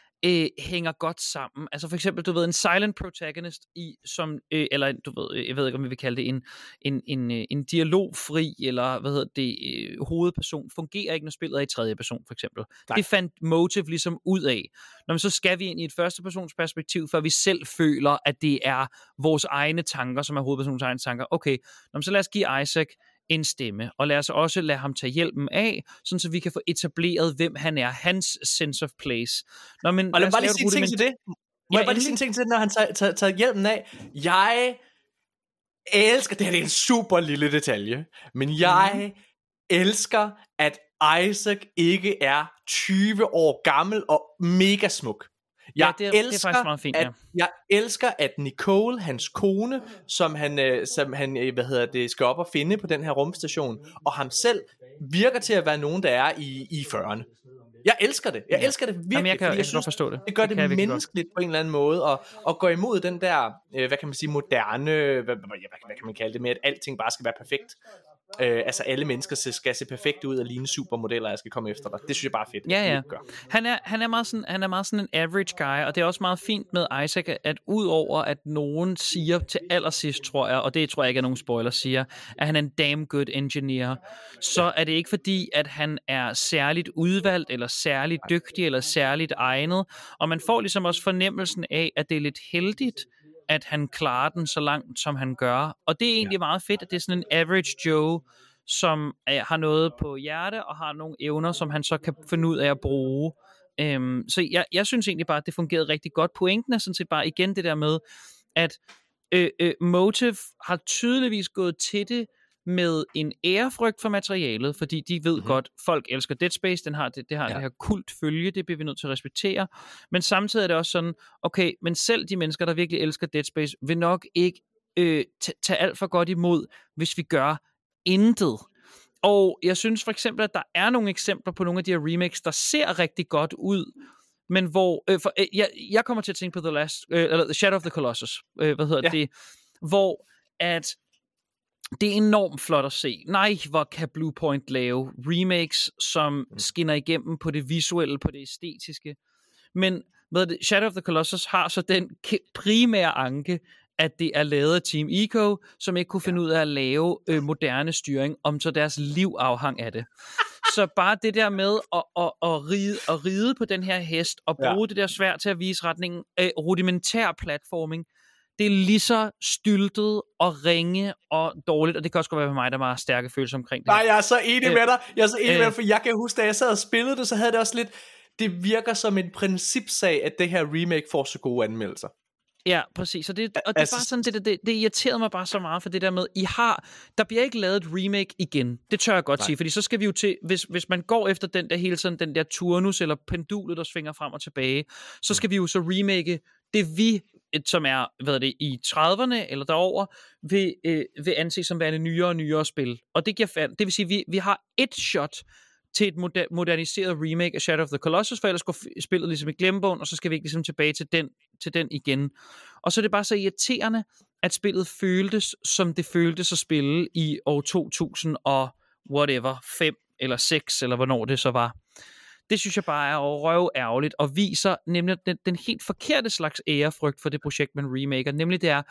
hænger godt sammen. Altså for eksempel, du ved, en silent protagonist, i, som, øh, eller du ved, øh, jeg ved ikke, om vi vil kalde det en, en, en, øh, en dialogfri, eller hvad hedder det, øh, hovedperson, fungerer ikke, når spillet er i tredje person, for eksempel. Nej. Det fandt Motive ligesom ud af. Når så skal vi ind i et første persons perspektiv, før vi selv føler, at det er vores egne tanker, som er hovedpersonens egne tanker. Okay, når så lad os give Isaac en stemme. Og lad os også lade ham tage hjælpen af, sådan så vi kan få etableret, hvem han er, hans sense of place. Nå, men, og lad mig lige sige ting til det. Må ja, jeg bare lige sige ting til det, når han tager, tager, tager hjælpen af? Jeg elsker, det her det er en super lille detalje, men jeg mm. elsker, at Isaac ikke er 20 år gammel og mega smuk. Jeg, ja, det er, elsker, det er faktisk meget fint, ja. at, jeg elsker, at Nicole, hans kone, som han, øh, som han øh, hvad hedder det, skal op og finde på den her rumstation, og ham selv virker til at være nogen, der er i, i 40'erne. Jeg elsker det. Jeg ja. elsker det virkelig. Jamen, jeg kan, jeg, jeg synes, forstå det. Det gør det, det menneskeligt godt. på en eller anden måde, og, og gå imod den der, øh, hvad kan man sige, moderne, hvad, hvad, hvad kan man kalde det, med at alting bare skal være perfekt. Øh, altså alle mennesker skal se perfekte ud og ligne supermodeller, jeg skal komme efter dig. Det synes jeg bare er fedt. Ja, ja. Han er, han, er meget sådan, han er meget sådan en average guy, og det er også meget fint med Isaac, at udover at nogen siger til allersidst, tror jeg, og det tror jeg ikke er nogen spoiler, siger, at han er en damn good engineer, så er det ikke fordi, at han er særligt udvalgt, eller særligt dygtig, eller særligt egnet, og man får ligesom også fornemmelsen af, at det er lidt heldigt, at han klarer den så langt, som han gør. Og det er egentlig ja. meget fedt, at det er sådan en average Joe, som er, har noget på hjerte, og har nogle evner, som han så kan finde ud af at bruge. Øhm, så jeg, jeg synes egentlig bare, at det fungerede rigtig godt. Pointen er sådan set bare igen det der med, at øh, øh, Motive har tydeligvis gået til det med en ærefrygt for materialet, fordi de ved mm-hmm. godt, folk elsker Dead Space, den har det, det har ja. det her kult følge, det bliver vi nødt til at respektere, men samtidig er det også sådan, okay, men selv de mennesker, der virkelig elsker Dead Space, vil nok ikke øh, tage alt for godt imod, hvis vi gør intet. Og jeg synes for eksempel, at der er nogle eksempler på nogle af de her remakes, der ser rigtig godt ud, men hvor, øh, for, øh, jeg, jeg kommer til at tænke på The Last, øh, eller The Shadow of the Colossus, øh, hvad hedder ja. det, hvor at det er enormt flot at se. Nej, hvor kan Bluepoint lave remakes, som mm. skinner igennem på det visuelle, på det æstetiske. Men hvad det, Shadow of the Colossus har så den primære anke, at det er lavet af Team Eco, som ikke kunne finde ud af at lave øh, moderne styring, om så deres liv afhang af det. så bare det der med at, at, at, ride, at ride på den her hest, og bruge ja. det der svært til at vise retningen, øh, rudimentær platforming, det er lige så styltet og ringe og dårligt, og det kan også godt være for mig, der var stærke følelser omkring det. Nej, jeg er så enig Øh, med dig. Jeg er så enig øh. med dig, for jeg kan huske, da jeg sad og spillede det, så havde det også lidt... Det virker som en principsag, at det her remake får så gode anmeldelser. Ja, præcis. Og det, og det er altså- bare sådan, det, det, det, irriterede mig bare så meget for det der med, I har, der bliver ikke lavet et remake igen. Det tør jeg godt Nej. sige, fordi så skal vi jo til, hvis, hvis man går efter den der hele tiden, den der turnus eller pendulet, der svinger frem og tilbage, så skal vi jo så remake det vi, som er, hvad er det, i 30'erne eller derover, vil, øh, vil anses som værende nyere og nyere spil. Og det giver fand, det vil sige, vi, vi har et shot til et moder- moderniseret remake af Shadow of the Colossus, for ellers går spillet ligesom i glemmebogen, og så skal vi ikke ligesom tilbage til den, til den igen. Og så er det bare så irriterende, at spillet føltes, som det føltes at spille i år 2000 og whatever, 5 eller 6, eller hvornår det så var. Det synes jeg bare er røv ærgerligt, og viser nemlig den, den helt forkerte slags ærefrygt for det projekt, man remaker. Nemlig det er,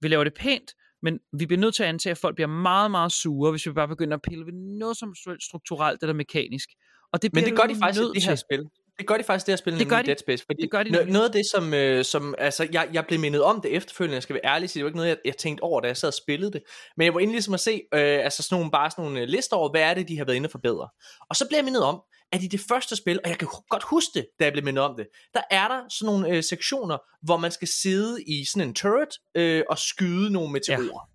vi laver det pænt, men vi bliver nødt til at antage, at folk bliver meget, meget sure, hvis vi bare begynder at pille ved noget som strukturelt eller mekanisk. Og det Men bliver det gør de faktisk i det her til. spil. Det gør de faktisk det her spil, Det gør de. Dead Space. Fordi Det gør de nemlig. noget af det, som, øh, som altså, jeg, jeg blev mindet om det efterfølgende, jeg skal være ærlig, så det var ikke noget, jeg, jeg tænkte over, da jeg sad og spillede det. Men jeg var inde ligesom at se, øh, altså sådan nogle, bare sådan nogle øh, lister over, hvad er det, de har været inde og forbedre. Og så blev jeg mindet om, at i det første spil, og jeg kan godt huske det, da jeg blev mindet om det, der er der sådan nogle øh, sektioner, hvor man skal sidde i sådan en turret øh, og skyde nogle meteorer. Ja.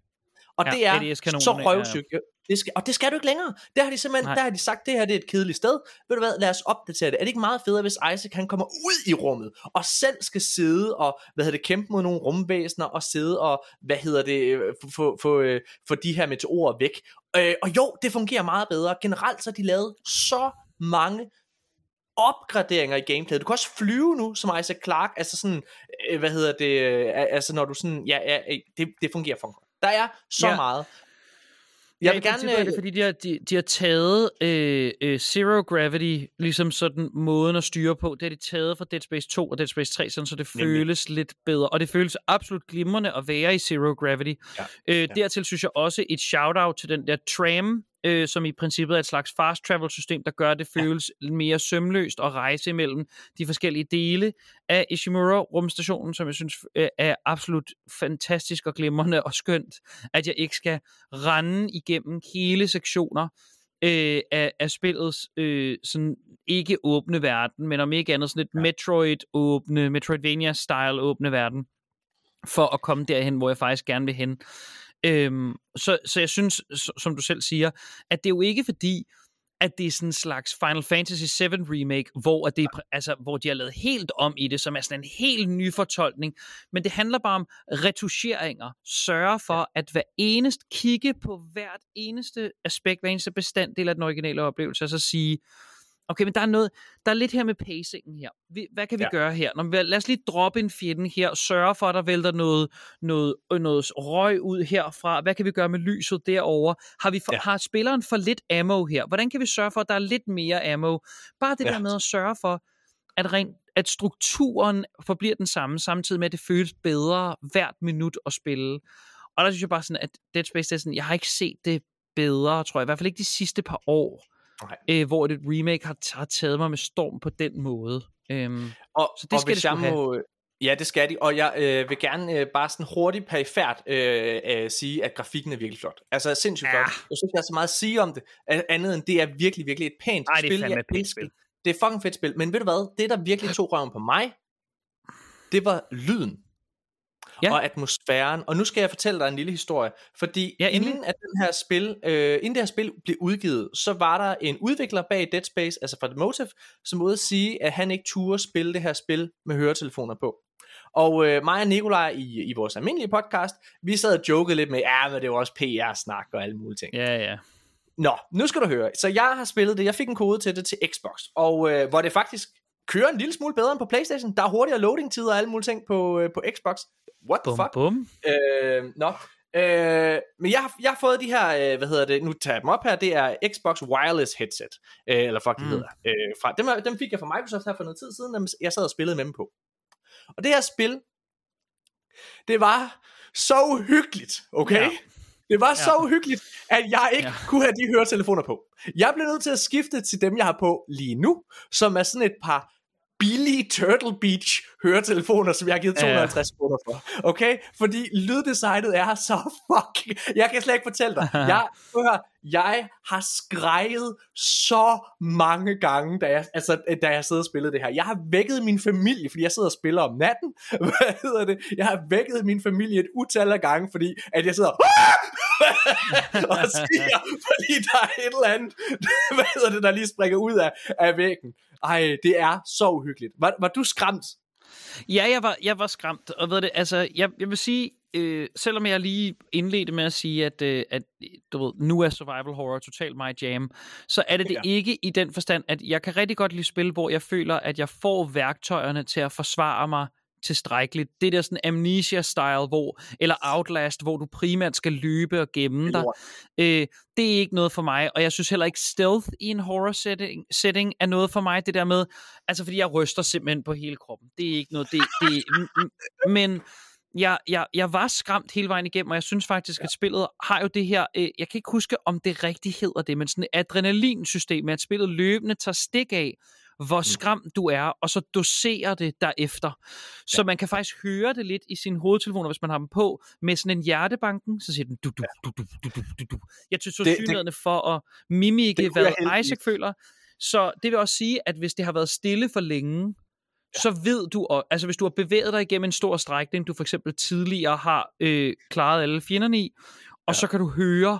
Og Ja, det er ADS-kanonerne, så ja, ja. røvsygt. Det skal, og det skal du ikke længere. Der har de simpelthen, Nej. der har de sagt, det her det er et kedeligt sted. Ved du hvad, lad os opdatere det. Er det ikke meget federe, hvis Isaac han kommer ud i rummet, og selv skal sidde og, hvad hedder det, kæmpe mod nogle rumvæsener, og sidde og, hvad hedder det, øh, få, få, få, øh, få de her meteorer væk. Øh, og jo, det fungerer meget bedre. Generelt så har de lavet så mange opgraderinger i gameplayet. Du kan også flyve nu, som Isaac Clarke, altså sådan, øh, hvad hedder det, øh, altså når du sådan, ja, ja øh, det, det fungerer for Der er så Ja. ja. meget. Jeg ja, vil gerne... Er det, fordi de har, de, de har taget øh, øh, Zero Gravity, ligesom sådan måden at styre på, det har de taget fra Dead Space 2 og Dead Space 3, sådan, så det Nemlig. føles lidt bedre. Og det føles absolut glimrende at være i Zero Gravity. Ja. Øh, dertil synes jeg også et shout-out til den der tram, øh, som i princippet er et slags fast travel system, der gør, at det føles ja. mere sømløst at rejse imellem de forskellige dele af Ishimura rumstationen, som jeg synes øh, er absolut fantastisk og glimrende og skønt, at jeg ikke skal rende igennem hele sektioner øh, af, af spillets øh, sådan ikke åbne verden, men om ikke andet sådan et ja. Metroid-åbne, Metroidvania-style åbne verden, for at komme derhen, hvor jeg faktisk gerne vil hen. Øhm, så, så jeg synes, som du selv siger, at det er jo ikke fordi, at det er sådan en slags Final Fantasy 7 remake, hvor, at det, altså, hvor de har lavet helt om i det, som er sådan en helt ny fortolkning. Men det handler bare om retuscheringer. Sørge for, at hver eneste kigge på hvert eneste aspekt, hver eneste bestanddel af den originale oplevelse, og så sige, okay, men der er noget, der er lidt her med pacingen her. Vi, hvad kan vi ja. Gøre her? Nå, men lad os lige droppe en fjende her, sørge for, at der vælter noget, noget, øh, noget røg ud herfra. Hvad kan vi gøre med lyset derovre? Har, vi for, ja. Har spilleren for lidt ammo her? Hvordan kan vi sørge for, at der er lidt mere ammo? Bare det. Ja. der med at sørge for, at, rent, at strukturen forbliver den samme, samtidig med, at det føles bedre hvert minut at spille. Og der synes jeg bare sådan, at Dead Space, det er sådan, jeg har ikke set det bedre, tror jeg. I hvert fald ikke de sidste par år, Nej. øh, hvor et remake har, har taget mig med storm på den måde. Øhm, Og, Så det og skal det jeg sgu have. må, Ja, det skal de, og jeg øh, vil gerne øh, bare sådan hurtigt perifært øh, øh, sige, at grafikken er virkelig flot. Altså sindssygt Ja. flot. Jeg synes, der er så meget at sige om det, andet end det er virkelig, virkelig et pænt Ej, det er spil. Jeg et pænt spil. Det er fucking fedt spil, men ved du hvad, det der virkelig tog røven på mig, det var lyden. Ja. Og atmosfæren. Og nu skal jeg fortælle dig en lille historie. Fordi Ja, inden, at den her spil, øh, inden det her spil blev udgivet, så var der en udvikler bag Dead Space, altså fra The Motive, som ude at sige, at han ikke turde spille det her spil med høretelefoner på. Og øh, mig og Nikolaj i, i vores almindelige podcast, vi sad og jokede lidt med, ja, men det jo også PR-snak og alle mulige ting. ja, ja. Nå, nu skal du høre. Så jeg har spillet det, jeg fik en kode til det til Xbox, og øh, hvor det faktisk kører en lille smule bedre end på Playstation. Der er hurtigere loading-tider og alle mulige ting på, øh, på Xbox. What the Bum, fuck? bum. Øh, nå. Øh, men jeg har, jeg har fået de her, øh, hvad hedder det, nu tager jeg dem op her, det er Xbox Wireless Headset, øh, eller fuck, Mm. mm. hedder. Øh, fra, dem, dem fik jeg fra Microsoft her for noget tid siden, dem, jeg sad og spillede med dem på. Og det her spil, det var så uhyggeligt, okay? Ja. Det var så Ja. uhyggeligt, at jeg ikke ja. kunne have de høretelefoner på. Jeg blev nødt til at skifte til dem, jeg har på lige nu, som er sådan et par billige Turtle Beach høretelefoner, som jeg har givet Ja. 250 kroner for. Okay? Fordi lyddesignet er så fucking... Jeg kan slet ikke fortælle dig. Jeg, høre, jeg har skrejet så mange gange, da jeg, altså, da jeg sidder og spillede det her. Jeg har vækket min familie, fordi jeg sidder og spiller om natten. Hvad hedder det? Jeg har vækket min familie et utal af gange, fordi at jeg sidder og skriger, fordi der er et eller andet, hvad hedder det, der lige springer ud af, af væggen. Ej, det er så uhyggeligt. Var, var du skræmt? Ja, jeg var, jeg var skræmt, og ved det, altså, jeg, jeg vil sige, øh, selvom jeg lige indledte med at sige, at, øh, at du ved, nu er survival horror totalt my jam, så er det det Ja. ikke i den forstand, at jeg kan rigtig godt lide spil, hvor jeg føler, at jeg får værktøjerne til at forsvare mig tilstrækkeligt. Det der sådan amnesia-style, hvor, eller Outlast, hvor du primært skal løbe og gemme dig. Øh, det er ikke noget for mig, og jeg synes heller ikke stealth i en horror setting, setting er noget for mig. Det der med, altså fordi jeg ryster simpelthen på hele kroppen. Det er ikke noget, det, det men jeg, jeg, jeg var skræmt hele vejen igennem, og jeg synes faktisk, at spillet har jo det her, øh, jeg kan ikke huske, om det rigtig hedder det, men sådan et adrenalinsystem, at spillet løbende tager stik af, hvor skræmt du er, og så doserer det derefter. Så man kan faktisk høre det lidt i sine hovedtelefoner, hvis man har dem på, med sådan en hjertebanken, så siger den du, du, du, du, du, du, du, du. Jeg synes det- synligheden for at mimike, hvad. Isaac føler. Så det vil også sige, at hvis det har været stille for længe, så ved du, og, altså hvis du har bevæget dig igennem en stor strækning, du for eksempel tidligere har øh, klaret alle fjenderne i, og ja. så kan du høre,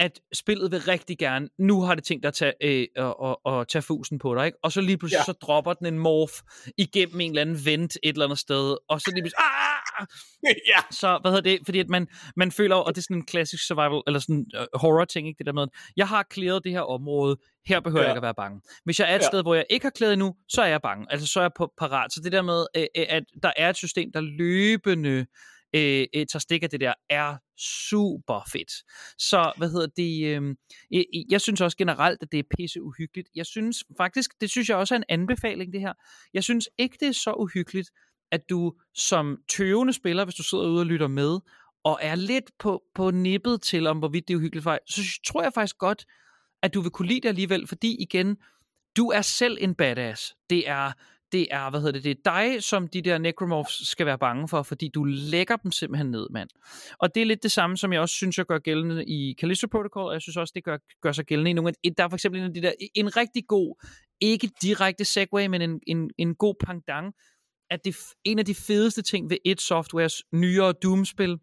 at spillet vil rigtig gerne, nu har det tænkt dig at tage, øh, og, og, og tage fusen på dig, ikke? og så lige pludselig Ja. så dropper den en morph igennem en eller anden vent et eller andet sted, og så lige pludselig, ah! ja. så hvad hedder det, fordi at man, man føler, og det er sådan en klassisk survival, eller sådan uh, horror ting, ikke det der med, jeg har klaret det her område, her behøver ja. Jeg ikke at være bange. Hvis jeg er et ja. Sted, hvor jeg ikke har klaret endnu, så er jeg bange, altså så er jeg på parat. Så det der med, øh, øh, at der er et system, der løbende øh, øh, tager stik af det der, er super fedt. Så, hvad hedder det, øh, jeg, jeg synes også generelt, at det er pisse uhyggeligt. Jeg synes faktisk, det synes jeg også er en anbefaling, det her. Jeg synes ikke, det er så uhyggeligt, at du som tøvende spiller, hvis du sidder ude og lytter med, og er lidt på, på nippet til, om hvorvidt det er uhyggeligt dig, så tror jeg faktisk godt, at du vil kunne lide det alligevel, fordi igen, du er selv en badass. Det er, det er, hvad hedder det, det er dig, som de der necromorphs skal være bange for, fordi du lægger dem simpelthen ned, mand. Og det er lidt det samme, som jeg også synes, jeg gør gældende i Callisto Protocol, og jeg synes også, det gør, gør sig gældende i nogle af, der er for eksempel en af de der, en rigtig god, ikke direkte segue, men en, en, en god pangdang, at det en af de fedeste ting ved et Softwares nyere Doom-spil,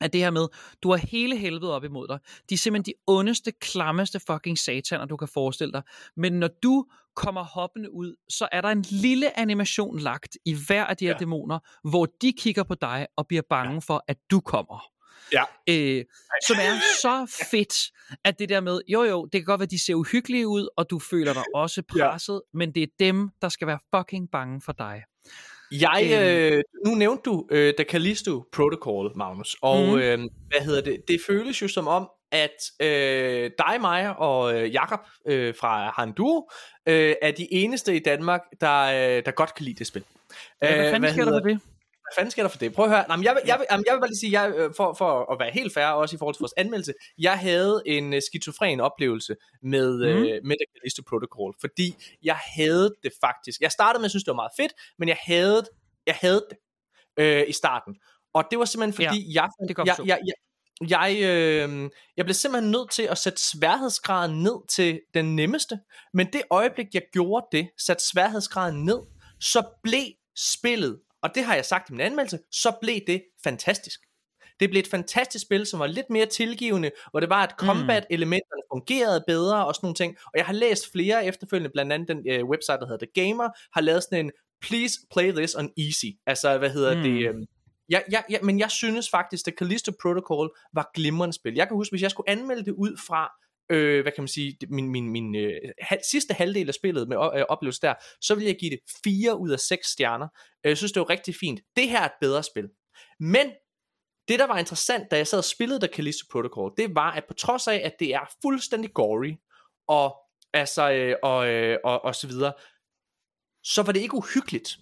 er det her med, du har hele helvede op imod dig. De er simpelthen de ondeste, klammeste fucking sataner, du kan forestille dig. Men når du kommer hoppende ud, så er der en lille animation lagt i hver af de her Ja. dæmoner, hvor de kigger på dig og bliver bange ja. for, at du kommer. Ja. Øh, som er så fedt, at det der med, jo jo, det kan godt være, at de ser uhyggelige ud, og du føler dig også Ja. presset, men det er dem, der skal være fucking bange for dig. Jeg, øh, nu nævnte du øh, The Callisto Protocol, Magnus, og mm. øh, hvad hedder det? Det føles jo som om, at øh, dig, mig og øh, Jakob øh, fra Handu øh, er de eneste i Danmark, der, øh, der godt kan lide det spil. Ja, hvad Øh, fanden sker der for det? Hvad fanden sker der for det? Prøv at høre. Nej, men jeg, vil, jeg, vil, jamen, jeg vil bare lige sige, jeg, øh, for, for at være helt fair, også i forhold til vores anmeldelse, jeg havde en uh, skizofren oplevelse med, mm. øh, med The Callisto Protocol, fordi jeg havde det faktisk. Jeg startede med at synes, det var meget fedt, men jeg havde, jeg havde det øh, i starten. Og det var simpelthen fordi, Ja, jeg, det jeg jeg, jeg, jeg, jeg, øh, jeg blev simpelthen nødt til at sætte sværhedsgraden ned til den nemmeste. Men det øjeblik, jeg gjorde det, satte sværhedsgraden ned, så blev spillet, og det har jeg sagt i min anmeldelse, så blev det fantastisk. Det blev et fantastisk spil, som var lidt mere tilgivende, hvor det var, at combat-elementerne fungerede bedre og sådan nogle ting. Og jeg har læst flere efterfølgende, blandt andet den øh, website, der hedder The Gamer, har lavet sådan en, please play this on easy. Altså, hvad hedder Mm. mm. det? Øh, Ja, ja, ja, men jeg synes faktisk, at Callisto Protocol var glimrende spil. Jeg kan huske, hvis jeg skulle anmelde det ud fra, øh, hvad kan man sige, min, min, min øh, sidste halvdel af spillet med øh, oplevelse der, så vil jeg give det 4 ud af 6 stjerner. Øh, Jeg synes, det var rigtig fint. Det her er et bedre spil. Men det, der var interessant, da jeg sad og spillede der Callisto Protocol, det var, at på trods af, at det er fuldstændig gory, og, altså, øh, og, øh, og, og så videre, så var det ikke uhyggeligt.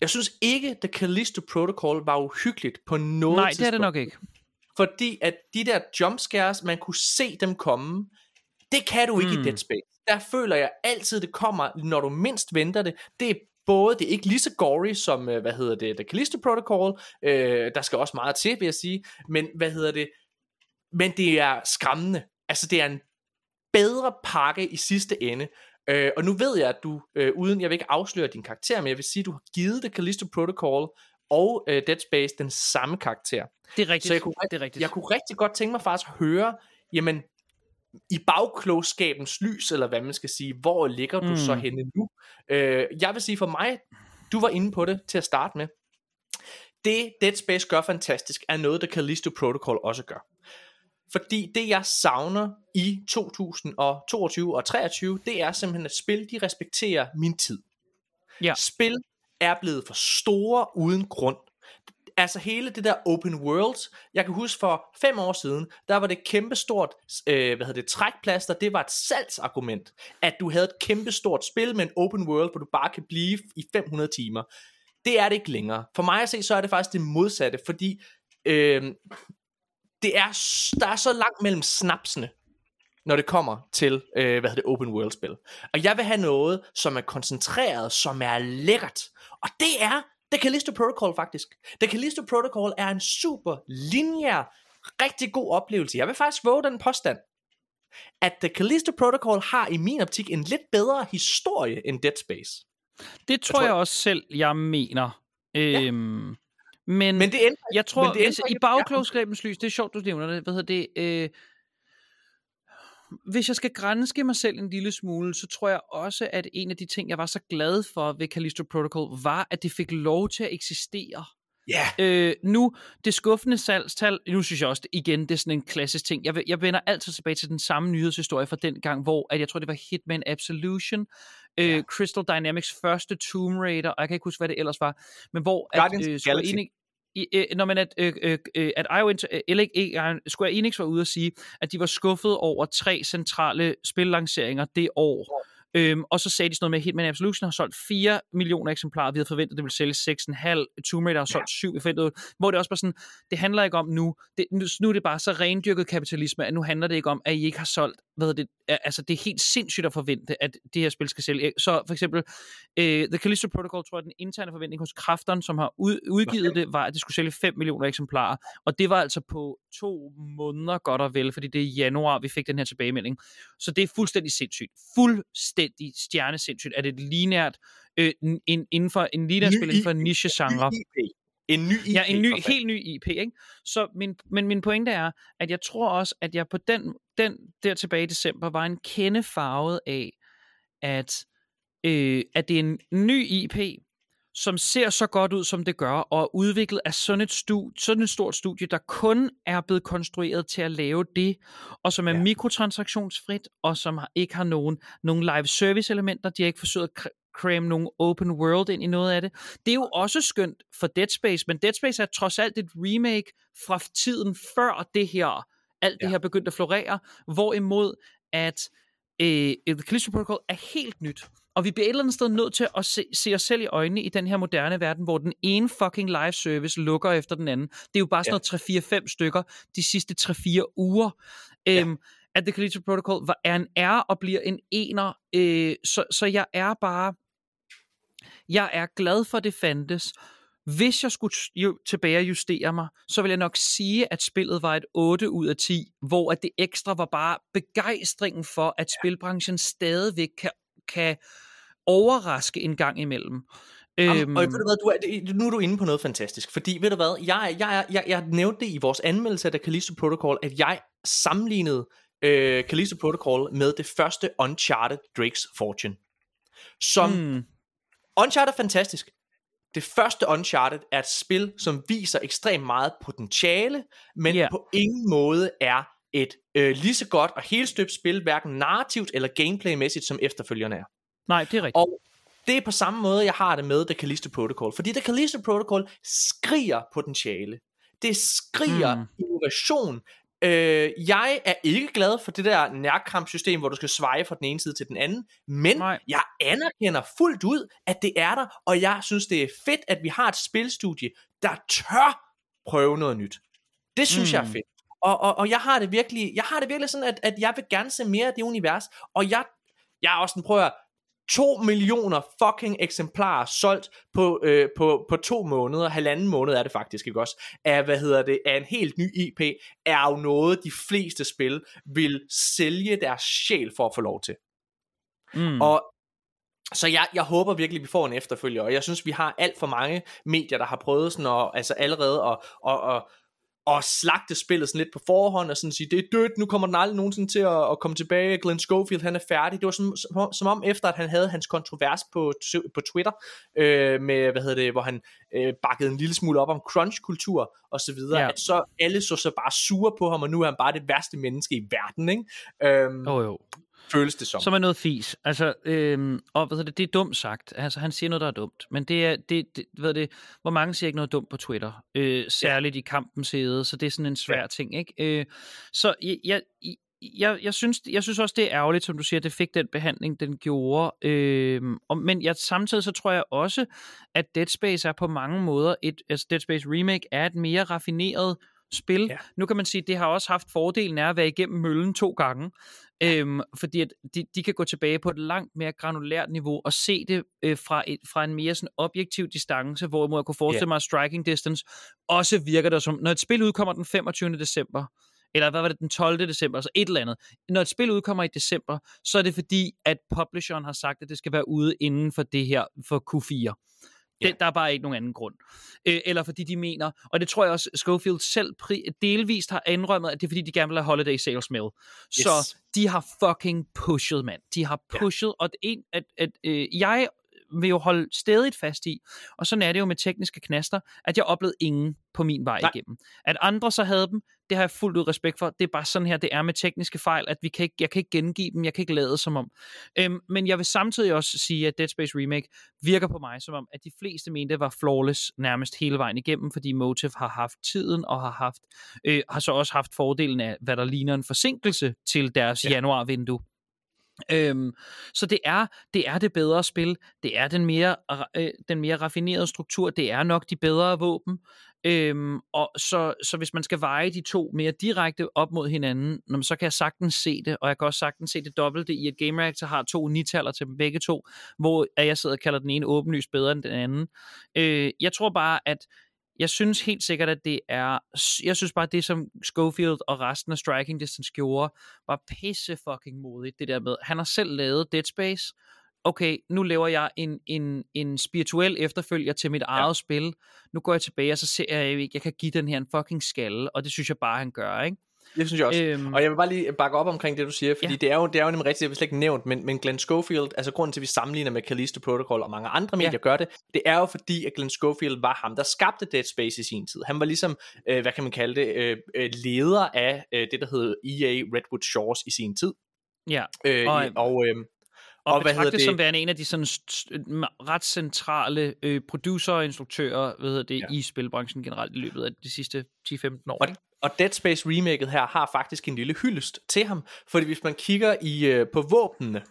Jeg synes ikke, at Callisto Protocol var uhyggeligt på noget Nej, det er det tidspunkt. nok ikke. Fordi at de der jumpscares, man kunne se dem komme, det kan du ikke Mm. i Dead Space. Der føler jeg altid, det kommer, når du mindst venter det. Det er både, det er ikke lige så gory som, øh, hvad hedder det, The Callisto Protocol, øh, der skal også meget til, vil jeg sige, men hvad hedder det, men det er skræmmende. Altså, det er en bedre pakke i sidste ende, Øh, og nu ved jeg, at du, øh, uden, jeg vil ikke afsløre din karakter, men jeg vil sige, at du har givet The Callisto Protocol og øh, Dead Space den samme karakter. Det er rigtigt. Så jeg kunne, det er rigtigt. jeg kunne rigtig godt tænke mig faktisk at høre, jamen, i bagklogskabens lys, eller hvad man skal sige, hvor ligger du mm. så henne nu? Øh, jeg vil sige for mig, du var inde på det til at starte med. Det Dead Space gør fantastisk, er noget, der Callisto Protocol også gør. Fordi det jeg savner i 2022 og 2023, det er simpelthen at spil, de respekterer min tid. Ja. Spil er blevet for store uden grund. Altså hele det der open world, jeg kan huske for fem år siden, der var det kæmpestort, øh, hvad hedder det, trækplaster, det var et salgsargument, at du havde et kæmpestort spil med en open world, hvor du bare kan blive i 500 timer. Det er det ikke længere. For mig at se, så er det faktisk det modsatte, fordi øh, det er, der er så langt mellem snapsene, når det kommer til, øh, hvad hedder det, open world spil. Og jeg vil have noget, som er koncentreret, som er lækkert. Og det er The Callisto Protocol faktisk. The Callisto Protocol er en super lineær, rigtig god oplevelse. Jeg vil faktisk våge den påstand, at The Callisto Protocol har i min optik en lidt bedre historie end Dead Space. Det tror jeg, tror, jeg også selv, jeg mener. Ja. Øhm, men, men det ændrer, jeg tror, men det hvis, i bagklogskabens lys, det er sjovt, du nævner det, hvad hedder det, øh, hvis jeg skal grænske mig selv en lille smule, så tror jeg også, at en af de ting, jeg var så glad for ved Callisto Protocol, var, at det fik lov til at eksistere. Ja. Yeah. Øh, nu, det skuffende salgstal, nu synes jeg også, det, igen, det er sådan en klassisk ting. Jeg, jeg vender altid tilbage til den samme nyhedshistorie fra den gang, hvor at jeg tror, det var Hitman Absolution, øh, ja. Crystal Dynamics første Tomb Raider, og jeg kan ikke huske, hvad det ellers var, men hvor Guardians at, øh, Square i, øh, når man at, øh, øh, øh, at IO, eller ikke, Square Enix var ude at sige, at de var skuffet over tre centrale spillanceringer det år. Øhm, og så sagde de sådan noget med, at Hitman Absolution har solgt 4 millioner eksemplarer, vi havde forventet, at det ville sælge 6,5, Tomb Raider har solgt ja. 7, vi forventede, hvor det også var sådan, det handler ikke om nu, det, nu er det bare så rendyrket kapitalisme, at nu handler det ikke om, at I ikke har solgt, hvad det, altså det er helt sindssygt at forvente, at det her spil skal sælge. Så for eksempel, uh, The Callisto Protocol, tror jeg, den interne forventning hos Krafteren, som har ud, udgivet okay. det, var, at det skulle sælge 5 millioner eksemplarer, og det var altså på to måneder godt og vel, fordi det er i januar, vi fik den her tilbagemelding. Så det er fuldstændig sindssygt. Fuldstændig stjernesindssygt, at et linært, øh, en, inden for en lineært spil inden for en niche-genre. En ny IP. Ja, en ny, helt ny IP, ikke? Så min, men min pointe er, at jeg tror også, at jeg på den, den der tilbage i december, var en kende farvet af, at, øh, at det er en ny IP, som ser så godt ud, som det gør, og er udviklet af sådan et, studie, sådan et stort studie, der kun er blevet konstrueret til at lave det, og som er ja. mikrotransaktionsfrit, og som ikke har nogen, nogen live service elementer. De har ikke forsøgt at cram nogle open world ind i noget af det. Det er jo også skønt for Dead Space, men Dead Space er trods alt et remake fra tiden før det her, alt det ja. her begyndte at florere, hvorimod at øh, The Callisto Protocol er helt nyt. Og vi bliver et eller andet sted nødt til at se, se os selv i øjnene i den her moderne verden, hvor den ene fucking live service lukker efter den anden. Det er jo bare sådan ja. noget 3-4-5 stykker de sidste 3-4 uger. Ja. Øhm, at The Callisto Protocol var, er en er og bliver en ener. Øh, så, så jeg er bare... Jeg er glad for, at det fandtes. Hvis jeg skulle jo tilbage og justere mig, så vil jeg nok sige, at spillet var et 8 ud af 10, hvor at det ekstra var bare begejstringen for, at spilbranchen stadigvæk kan, kan overraske en gang imellem. Øhm, og ved du hvad, du er, nu er du inde på noget fantastisk, fordi ved du hvad, jeg, jeg, jeg, jeg nævnte det i vores anmeldelse af Callisto Protocol, at jeg sammenlignede øh, Callisto Protocol med det første Uncharted Drake's Fortune. Som mm. Uncharted er fantastisk. Det første Uncharted er et spil, som viser ekstremt meget potentiale, men yeah. på ingen måde er et øh, lige så godt og helt støbt spil, hverken narrativt eller gameplaymæssigt, som efterfølgerne er. Nej, det er rigtigt. Og det er på samme måde, jeg har det med The Callisto Protocol. Fordi The Callisto Protocol skriger potentiale. Det skriger mm. innovation. Øh, jeg er ikke glad for det der nærkampsystem, hvor du skal sveje fra den ene side til den anden, men Nej. jeg anerkender fuldt ud, at det er der, og jeg synes, det er fedt, at vi har et spilstudie, der tør prøve noget nyt. Det synes mm. jeg er mm. fedt. Og, og, og jeg har det virkelig, jeg har det virkelig sådan, at, at jeg vil gerne se mere af det univers, og jeg, jeg er også en prøver, 2 millioner fucking eksemplarer solgt på, øh, på, på to måneder, halvanden måned er det faktisk, ikke også, af, hvad hedder det, af en helt ny IP, er jo noget, de fleste spil vil sælge deres sjæl for at få lov til. Mm. Og så jeg, jeg håber virkelig, vi får en efterfølger, og jeg synes, vi har alt for mange medier, der har prøvet sådan at, altså allerede at, at, at, at slagte spillet sådan lidt på forhånd, og sådan sige, det er dødt, nu kommer den aldrig nogensinde til at, at komme tilbage, Glenn Schofield, han er færdig. Det var som, som, som om efter, at han havde hans kontrovers på, på Twitter, øh, med, hvad hedder det, hvor han øh, bakkede en lille smule op om crunch-kultur, og så videre, ja. at så alle så så bare sure på ham, og nu er han bare det værste menneske i verden, ikke? Øhm, oh, jo føles det som. Som er noget fis. Altså, øhm, og ved det, det er dumt sagt. Altså, han siger noget, der er dumt. Men det er, det, det, ved det, hvor mange siger ikke noget dumt på Twitter? Øh, særligt ja. i kampens hede, så det er sådan en svær ja. ting, ikke? Øh, så jeg, jeg, jeg, jeg, synes, jeg synes også, det er ærgerligt, som du siger, at det fik den behandling, den gjorde. Øh, og, men jeg, samtidig så tror jeg også, at Dead Space er på mange måder, et, altså Dead Space Remake er et mere raffineret spil. Ja. Nu kan man sige, at det har også haft fordelen af at være igennem møllen to gange. Øhm, fordi at de, de kan gå tilbage på et langt mere granulært niveau og se det øh, fra, et, fra en mere sådan objektiv distance, hvor jeg kunne forestille yeah. mig, at striking distance også virker der som, når et spil udkommer den 25. december, eller hvad var det, den 12. december, altså et eller andet. Når et spil udkommer i december, så er det fordi, at publisheren har sagt, at det skal være ude inden for det her, for Q4. Det, der er bare ikke nogen anden grund. Øh, eller fordi de mener, og det tror jeg også, Schofield selv pri- delvist har indrømmet, at det er fordi, de gerne vil have holiday sales med. Yes. Så de har fucking pushet, mand. De har pushet, ja. og en, at, at øh, jeg vil jo holde stadig fast i, og sådan er det jo med tekniske knaster, at jeg oplevede ingen på min vej Nej. igennem. At andre så havde dem, det har jeg fuldt ud respekt for. Det er bare sådan her, det er med tekniske fejl, at vi kan ikke, jeg kan ikke gengive dem, jeg kan ikke lade som om. Øhm, men jeg vil samtidig også sige, at Dead Space Remake virker på mig som om, at de fleste mente var flawless nærmest hele vejen igennem, fordi Motive har haft tiden og har haft øh, har så også haft fordelen af, hvad der ligner en forsinkelse til deres ja. januar-vindue. Øhm, så det er, det er det bedre spil, det er den mere, øh, den mere raffinerede struktur, det er nok de bedre våben, øhm, og så, så hvis man skal veje de to mere direkte op mod hinanden, så kan jeg sagtens se det, og jeg kan også sagtens se det dobbelte i, at Game Reactor har to nitaller til dem begge to, hvor jeg sidder og kalder den ene åbenlyst bedre end den anden. Øh, jeg tror bare, at jeg synes helt sikkert, at det er, jeg synes bare, at det som Schofield og resten af Striking Distance gjorde, var pisse fucking modigt, det der med, han har selv lavet Dead Space, okay, nu laver jeg en, en, en spirituel efterfølger til mit eget ja. spil, nu går jeg tilbage, og så ser jeg, at jeg kan give den her en fucking skalle, og det synes jeg bare, han gør, ikke? Det synes jeg også. Øhm, og jeg vil bare lige bakke op omkring det, du siger, fordi ja. det, er jo, det er jo nemlig rigtigt, jeg vil slet ikke nævnt, men, men Glenn Schofield, altså grunden til, at vi sammenligner med Callisto Protocol og mange andre medier ja. gør det, det er jo fordi, at Glenn Schofield var ham, der skabte Dead Space i sin tid. Han var ligesom, øh, hvad kan man kalde det, øh, øh leder af øh, det, der hedder EA Redwood Shores i sin tid. Ja. Øh, og, og øh, og, og betragtet det som værende en af de sådan ret centrale øh, producer og instruktører ved det, ja. i spilbranchen generelt i løbet af de sidste 10-15 år. Og, og Dead Space remaket her har faktisk en lille hyldest til ham, fordi hvis man kigger i øh, på våbnene,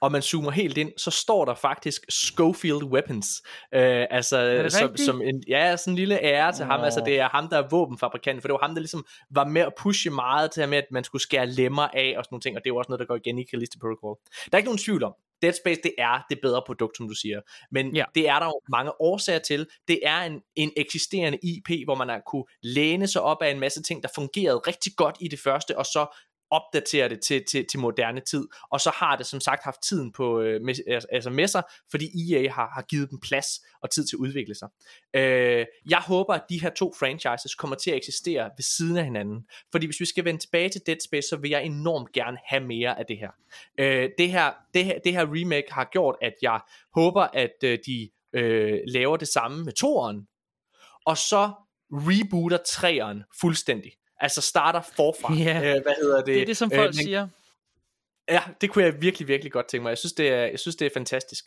og man zoomer helt ind, så står der faktisk Schofield Weapons. Øh, altså som, som en, ja, sådan en lille ære til oh. ham. Altså det er ham, der er våbenfabrikant, for det var ham, der ligesom var med at pushe meget til med, at man skulle skære lemmer af og sådan nogle ting, og det er jo også noget, der går igen i Callisto Protocol. Der er ikke nogen tvivl om, Dead Space, det er det bedre produkt, som du siger. Men ja. det er der jo mange årsager til. Det er en, en eksisterende IP, hvor man har kunne læne sig op af en masse ting, der fungerede rigtig godt i det første, og så opdatere det til, til, til moderne tid, og så har det som sagt haft tiden på, øh, med, altså, altså med sig, fordi EA har, har givet dem plads og tid til at udvikle sig. Øh, jeg håber, at de her to franchises kommer til at eksistere ved siden af hinanden, fordi hvis vi skal vende tilbage til Dead Space, så vil jeg enormt gerne have mere af det her. Øh, det, her, det, her det her remake har gjort, at jeg håber, at øh, de øh, laver det samme med toeren, og så rebooter træeren fuldstændig. Altså starter forfra. Ja, øh, hvad hedder det? Det er det, som folk øh, men, siger. Ja, det kunne jeg virkelig, virkelig godt tænke mig. Jeg synes, det er, jeg synes, det er fantastisk.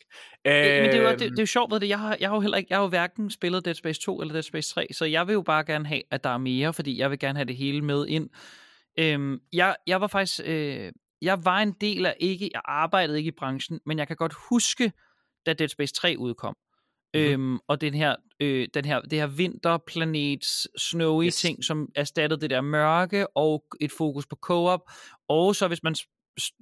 Øh, men det er, jo, det, det er jo sjovt ved det. Jeg har, jeg har jo heller ikke, jeg har jo hverken spillet Dead Space 2 eller Dead Space 3, så jeg vil jo bare gerne have, at der er mere, fordi jeg vil gerne have det hele med ind. Øhm, jeg, jeg var faktisk, øh, jeg var en del af ikke, jeg arbejdede ikke i branchen, men jeg kan godt huske, da Dead Space 3 udkom. Mm-hmm. Øhm, og den her, øh, den her, det her vinterplanets snowy yes. ting, som erstattede det der mørke, og et fokus på co-op. Og så hvis man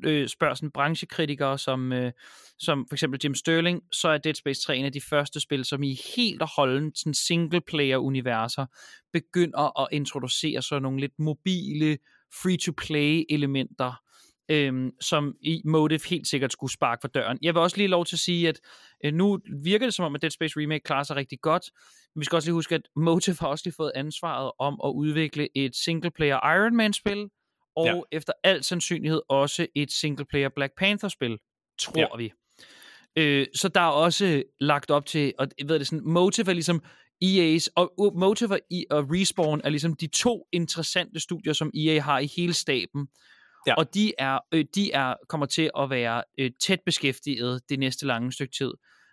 øh, spørger sådan branchekritikere som, øh, som for eksempel Jim Sterling, så er Dead Space 3 en af de første spil, som i helt og holdent sådan single-player-universer begynder at introducere sådan nogle lidt mobile, free-to-play-elementer, øhm, som i Motive helt sikkert skulle sparke for døren. Jeg vil også lige lov til at sige, at øh, nu virker det som om, at Dead Space Remake klarer sig rigtig godt, men vi skal også lige huske, at Motive har også lige fået ansvaret om at udvikle et single-player Iron Man-spil, og ja. efter al sandsynlighed også et single-player Black Panther-spil, tror ja. vi. Øh, så der er også lagt op til, og jeg ved det sådan, Motive er ligesom EA's, og Motive og, e, og Respawn er ligesom de to interessante studier, som EA har i hele staben. Ja. Og de er, øh, de er kommer til at være øh, tæt beskæftiget det næste lange stykke tid.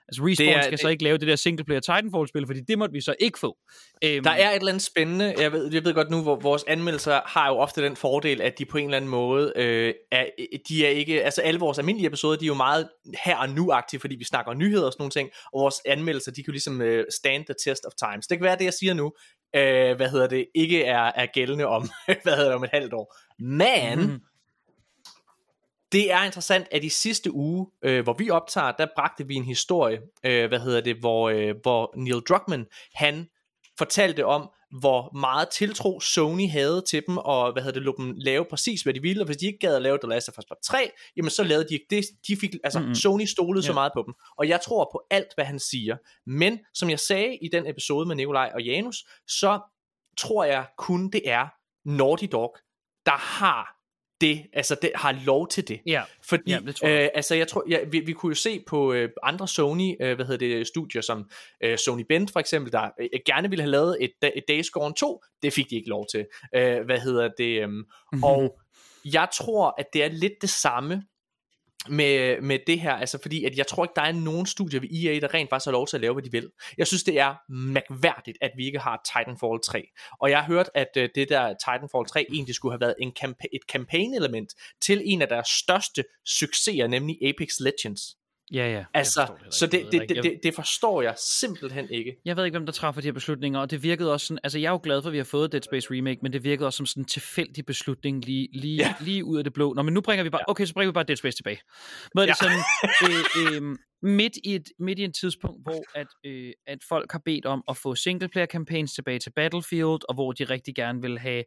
Altså Respawn er, skal det... så ikke lave det der single-player Titanfall-spil, fordi det måtte vi så ikke få. Æm... Der er et eller andet spændende, jeg ved, jeg ved godt nu, hvor vores anmeldelser har jo ofte den fordel, at de på en eller anden måde, øh, er, de er ikke, altså alle vores almindelige episoder, de er jo meget her og nu-agtige, fordi vi snakker nyheder og sådan nogle ting, og vores anmeldelser, de kan jo ligesom øh, stand the test of times. Det kan være, det jeg siger nu, øh, hvad hedder det, ikke er, er gældende om, hvad hedder det, om et halvt år. Men, mm det er interessant, at i sidste uge, øh, hvor vi optager, der bragte vi en historie, øh, hvad hedder det, hvor, øh, hvor Neil Druckmann, han fortalte om, hvor meget tiltro Sony havde til dem, og hvad hedder det, lå dem lave præcis, hvad de ville, og hvis de ikke gad at lave The Last of Us Part 3, jamen så lavede de ikke det, de fik, altså mm-hmm. Sony stolede yeah. så meget på dem, og jeg tror på alt, hvad han siger, men som jeg sagde i den episode med Nikolaj og Janus, så tror jeg kun det er Naughty Dog, der har det, altså det har lov til det. Ja, Fordi, ja, det tror jeg. Øh, altså jeg tror, ja, vi, vi kunne jo se på øh, andre Sony, øh, hvad hedder det, studier som øh, Sony Bend for eksempel, der øh, gerne ville have lavet et, et Days Gone 2, det fik de ikke lov til. Øh, hvad hedder det, øh, mm-hmm. og jeg tror, at det er lidt det samme med, med det her, altså fordi at jeg tror ikke, der er nogen studier ved EA, der rent faktisk har lov til at lave, hvad de vil. Jeg synes, det er mærkværdigt, at vi ikke har Titanfall 3. Og jeg har hørt, at øh, det der Titanfall 3 egentlig skulle have været en campa- et campaign-element til en af deres største succeser, nemlig Apex Legends. Ja, ja. Altså, det så det, det, det, det, det forstår jeg simpelthen ikke. Jeg ved ikke, hvem der træffer de her beslutninger, og det virkede også sådan, altså jeg er jo glad for, at vi har fået Dead Space Remake, men det virkede også som sådan en tilfældig beslutning lige, lige, ja. lige ud af det blå. Nå, men nu bringer vi bare, okay, så bringer vi bare Dead Space tilbage. Men ja. det sådan, øh, øh, midt, i et, midt i en tidspunkt, hvor at, øh, at folk har bedt om at få singleplayer campaigns tilbage til Battlefield, og hvor de rigtig gerne vil have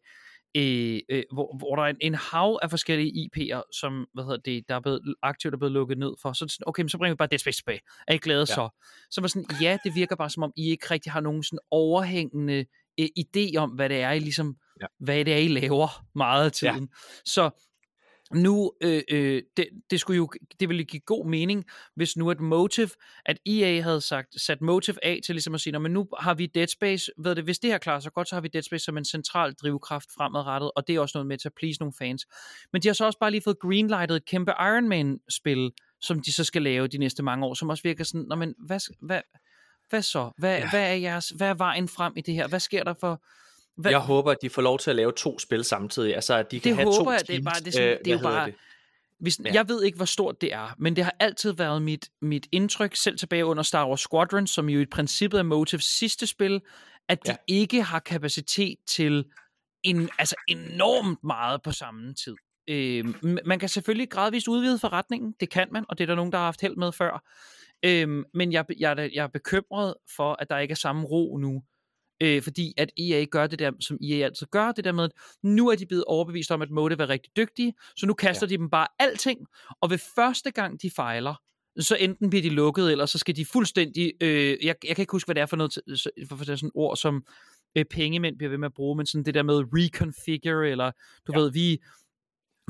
øh, øh, hvor, hvor der er en, en hav af forskellige IP'er, som hvad hedder det, der er blevet aktivt er blevet lukket ned for. Så sådan, okay, men så bringer vi bare Dead Space tilbage. Er I glade ja. så? Så var sådan, ja, det virker bare som om, I ikke rigtig har nogen sådan overhængende øh, idé om, hvad det er, I ligesom, ja. hvad det er, I laver meget af tiden. Ja. Så nu, øh, øh, det, det skulle jo, det ville give god mening, hvis nu et Motive, at EA havde sagt, sat Motive af til ligesom at sige, men nu har vi Dead Space, ved det, hvis det her klarer sig godt, så har vi Dead Space som en central drivkraft fremadrettet, og det er også noget med til at please nogle fans. Men de har så også bare lige fået greenlightet et kæmpe Iron Man-spil, som de så skal lave de næste mange år, som også virker sådan, Nå, men hvad, hvad, hvad så? Hvad, ja. hvad, er jeres, hvad er vejen frem i det her? Hvad sker der for hvad? Jeg håber, at de får lov til at lave to spil samtidig. Altså, at de kan det have håber to jeg, det er bare, det er, sådan, øh, det er jo bare, det? Hvis, ja. Jeg ved ikke, hvor stort det er, men det har altid været mit, mit indtryk, selv tilbage under Star Wars Squadron, som jo i princippet er Motives sidste spil, at de ja. ikke har kapacitet til en, altså enormt meget på samme tid. Øh, man kan selvfølgelig gradvist udvide forretningen, det kan man, og det er der nogen, der har haft held med før. Øh, men jeg, jeg, jeg er bekymret for, at der ikke er samme ro nu øh, fordi at EA gør det der, som EA altid gør, det der med, at nu er de blevet overbevist om, at Motive er rigtig dygtige, så nu kaster ja. de dem bare alting, og ved første gang de fejler, så enten bliver de lukket, eller så skal de fuldstændig, øh, jeg, jeg kan ikke huske, hvad det er for noget, for, for sådan et ord, som øh, pengemænd bliver ved med at bruge, men sådan det der med reconfigure, eller du ja. ved, vi,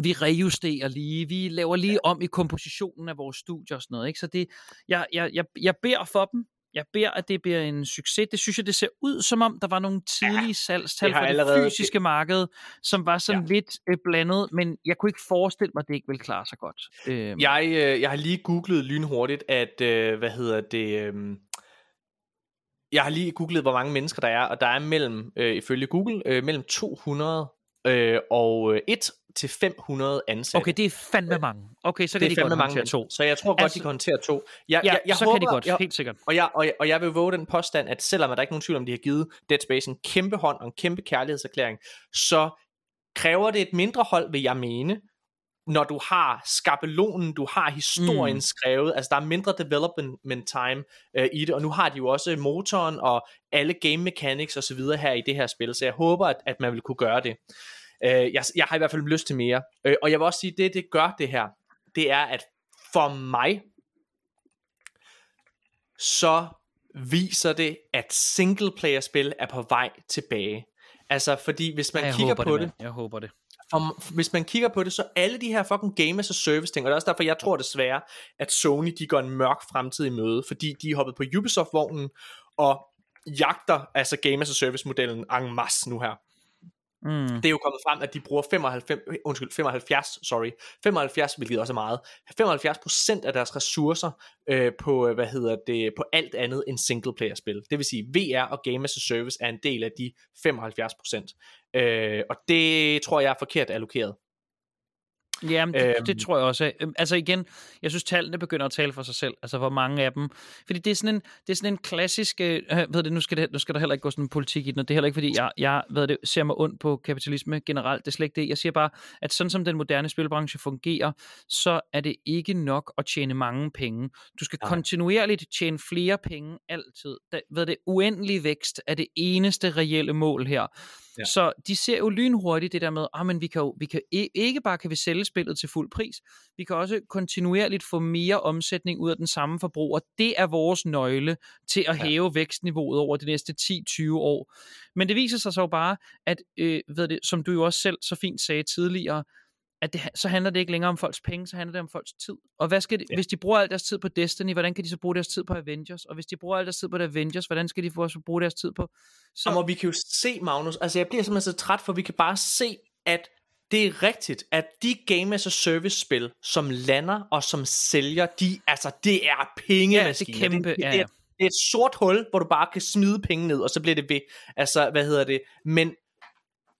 vi rejusterer lige, vi laver lige ja. om i kompositionen af vores studier og sådan noget, ikke? så det, jeg, jeg, jeg, jeg beder for dem, jeg beder, at det bliver en succes. Det synes jeg, det ser ud som om, der var nogle tidlige ja, salgstal for det fysiske marked, som var sådan ja. lidt øh, blandet, men jeg kunne ikke forestille mig, at det ikke ville klare sig godt. Øhm. Jeg, øh, jeg har lige googlet lynhurtigt, at, øh, hvad hedder det... Øh, jeg har lige googlet, hvor mange mennesker der er, og der er mellem, øh, ifølge Google, øh, mellem 200 øh, og øh, 1 til 500 ansatte. Okay, det er fandme mange. Okay, så kan det de godt mange to. Så jeg tror godt, altså, de kan håndtere to. Jeg, ja, jeg, jeg så håber, kan de godt, jeg, helt sikkert. Og jeg, og, jeg, og jeg vil våge den påstand, at selvom der er ikke nogen tvivl om, de har givet Dead Space en kæmpe hånd og en kæmpe kærlighedserklæring, så kræver det et mindre hold, vil jeg mene, når du har skabelonen, du har historien mm. skrevet, altså der er mindre development time øh, i det, og nu har de jo også motoren og alle game mechanics og så videre her i det her spil, så jeg håber, at, at man vil kunne gøre det. Øh, jeg, jeg har i hvert fald lyst til mere, øh, og jeg vil også sige, det det gør det her, det er, at for mig, så viser det, at singleplayer-spil er på vej tilbage. Altså, fordi hvis man jeg kigger på det, det, man. Jeg håber det. for, hvis man kigger på det, så alle de her fucking game as a service ting, og det er også derfor, jeg tror desværre, at Sony, de går en mørk fremtid i møde, fordi de er hoppet på Ubisoft-vognen, og jagter altså game as a service modellen en masse nu her. Mm. Det er jo kommet frem, at de bruger 95, undskyld, 75, sorry, 75, hvilket også er meget, 75% af deres ressourcer øh, på, øh, hvad hedder det, på alt andet end single player spil. Det vil sige, VR og Game as a Service er en del af de 75%. Øh, og det tror jeg er forkert allokeret. Jamen, det, Øhm. det tror jeg også. Øhm, Altså igen, jeg synes tallene begynder at tale for sig selv. Altså hvor mange af dem. Fordi det er sådan en, det er sådan en klassisk, øh, ved det, nu skal, det, nu skal der heller ikke gå sådan en politik i den, og det er heller ikke fordi, jeg, jeg ved det, ser mig ondt på kapitalisme generelt. Det er slet ikke det. Jeg siger bare, at sådan som den moderne spilbranche fungerer, så er det ikke nok at tjene mange penge. Du skal Nej. kontinuerligt tjene flere penge altid. Da, ved det, uendelig vækst er det eneste reelle mål her. Ja. Så de ser jo lynhurtigt det der med, ah, men vi kan jo, vi kan ikke bare kan vi sælge spillet til fuld pris, vi kan også kontinuerligt få mere omsætning ud af den samme forbruger. Det er vores nøgle til at Ja. hæve vækstniveauet over de næste 10-20 år. Men det viser sig så bare, at, øh, ved det, som du jo også selv så fint sagde tidligere, at det, så handler det ikke længere om folks penge, så handler det om folks tid. Og hvad skal de, Ja. hvis de bruger al deres tid på Destiny, hvordan kan de så bruge deres tid på Avengers? Og hvis de bruger al deres tid på Avengers, hvordan skal de få også bruge deres tid på? Så... Og vi kan jo se, Magnus, altså jeg bliver simpelthen så træt, for vi kan bare se, at det er rigtigt, at de Game as a Service spil, som lander og som sælger, de, altså det er pengemaskiner. Ja, det er kæmpe, det, det, ja, det, er, det er et sort hul, hvor du bare kan smide penge ned, og så bliver det ved. Altså, hvad hedder det? Men,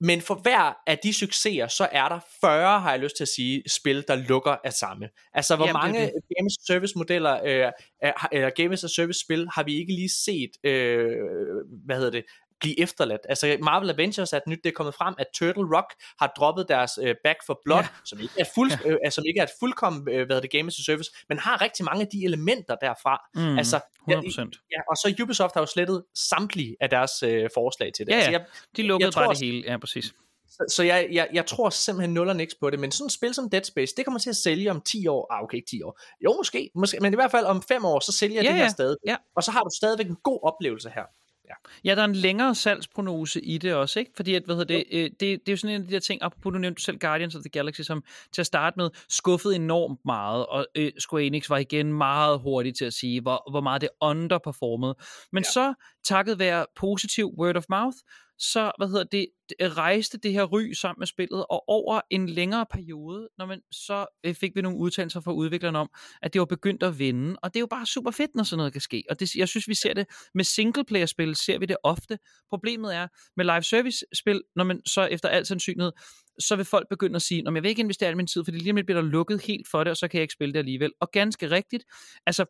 men for hver af de succeser, så er der 40, har jeg lyst til at sige, spil, der lukker af samme. Altså, hvor Jamen, det mange Game as a Service modeller, øh, er- eller Game as Service spil, har vi ikke lige set, øh, hvad hedder det, blive efterladt. Altså Marvel Avengers er nyt, det er kommet frem, at Turtle Rock har droppet deres øh, Back for Blood, Ja. som ikke er fuld, ja. øh, som ikke er et fuldkommen, øh, hvad det, Game as a Service, men har rigtig mange af de elementer derfra. Mm, altså, ja, 100%. ja, og så Ubisoft har jo slettet samtlige af deres øh, forslag til det. Ja, altså, jeg, De lukkede jeg tror bare det hele. Ja, præcis. så, så jeg, jeg, jeg tror simpelthen nul og niks på det, men sådan et spil som Dead Space, det kommer til at sælge om 10 år. Ah, okay, ikke 10 år. Jo, måske, måske men i hvert fald om 5 år, så sælger Ja, det her ja, stadig. ja. Og så har du stadigvæk en god oplevelse her. Ja, der er en længere salgsprognose i det også, ikke? Fordi at, hvad hedder det, øh, det, det er jo sådan en af de der ting, apropos du nævnte selv Guardians of the Galaxy, som til at starte med skuffede enormt meget, og øh, Square Enix var igen meget hurtig til at sige, hvor, hvor meget det underperformede. Men ja. så, takket være positiv word of mouth, så hvad hedder det, det rejste det her ry sammen med spillet, og over en længere periode, når man, så øh, fik vi nogle udtalelser fra udviklerne om, at det var begyndt at vinde, og det er jo bare super fedt, når sådan noget kan ske, og det, jeg synes, vi ser det med singleplayer-spil, ser vi det ofte. Problemet er, med live service-spil, når man så efter al sandsynlighed, så vil folk begynde at sige, at jeg vil ikke investere al min tid, fordi lige om lidt bliver der lukket helt for det, og så kan jeg ikke spille det alligevel. Og ganske rigtigt, altså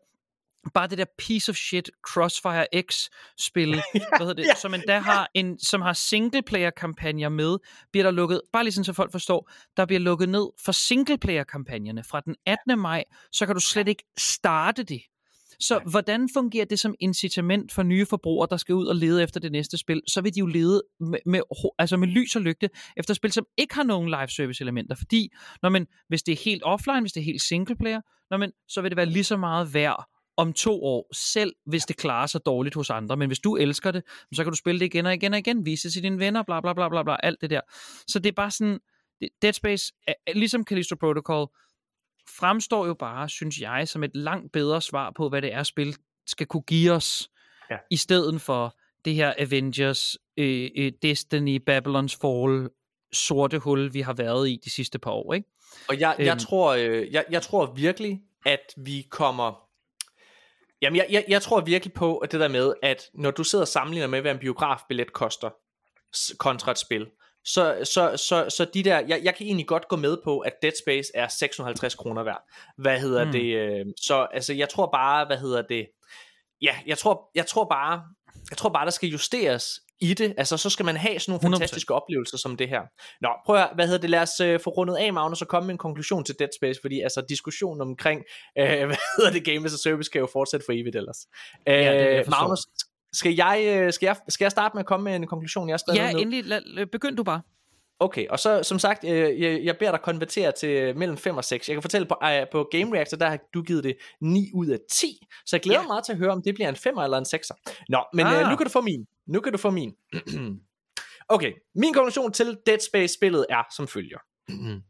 bare det der piece of shit Crossfire X spil, hvad hedder det, Ja, som endda har en som har single player kampagner med, bliver der lukket, bare lige sådan så folk forstår, der bliver lukket ned for single player kampagnerne fra den 18. maj, så kan du slet ikke starte det. Så Nej. hvordan fungerer det som incitament for nye forbrugere, der skal ud og lede efter det næste spil? Så vil de jo lede med, med, altså med lys og lygte efter spil, som ikke har nogen live service elementer. Fordi når man, hvis det er helt offline, hvis det er helt single player, når man, så vil det være lige så meget værd om to år, selv hvis det klarer sig dårligt hos andre. Men hvis du elsker det, så kan du spille det igen og igen og igen, vise det til dine venner, bla bla bla bla bla, alt det der. Så det er bare sådan, det- Dead Space, ligesom Callisto Protocol, fremstår jo bare, synes jeg, som et langt bedre svar på, hvad det er, spil skal kunne give os, Ja. i stedet for det her Avengers, øh, øh, Destiny, Babylon's Fall, sorte hul, vi har været i de sidste par år, ikke? Og jeg, jeg, Øhm. tror, øh, jeg, jeg tror virkelig, at vi kommer... Jamen, jeg, jeg, jeg tror virkelig på at det der med, at når du sidder og sammenligner med, hvad en biografbillet koster kontra et spil, så, så, så, så de der, jeg, jeg kan egentlig godt gå med på, at Dead Space er 650 kroner værd. Hvad hedder mm. det? Øh, så altså, jeg tror bare, hvad hedder det? Ja, jeg tror, jeg tror bare, jeg tror bare, der skal justeres i det. Altså, så skal man have sådan nogle 100%. fantastiske oplevelser som det her. Nå, prøv at, hvad hedder det, lad os øh, få rundet af, Magnus, og komme med en konklusion til Dead Space, fordi altså, diskussionen omkring, øh, hvad hedder det, Game as a Service, skal jo fortsætte for evigt ellers. Øh, er det, forstår. Magnus, skal jeg, øh, skal, jeg, skal jeg starte med at komme med en konklusion, jeg skrevet Ja, ned? endelig. Lad, begynd du bare. Okay, og så som sagt, øh, jeg, jeg beder dig konvertere til mellem 5 og 6. Jeg kan fortælle på, øh, på Game Reactor, der har du givet det 9 ud af 10. Så jeg glæder Ja. mig meget til at høre, om det bliver en 5 eller en 6'er. Nå, men ah. Ah. øh, nu kan du få min. Nu kan du få min. okay, min konklusion til Dead Space-spillet er som følger.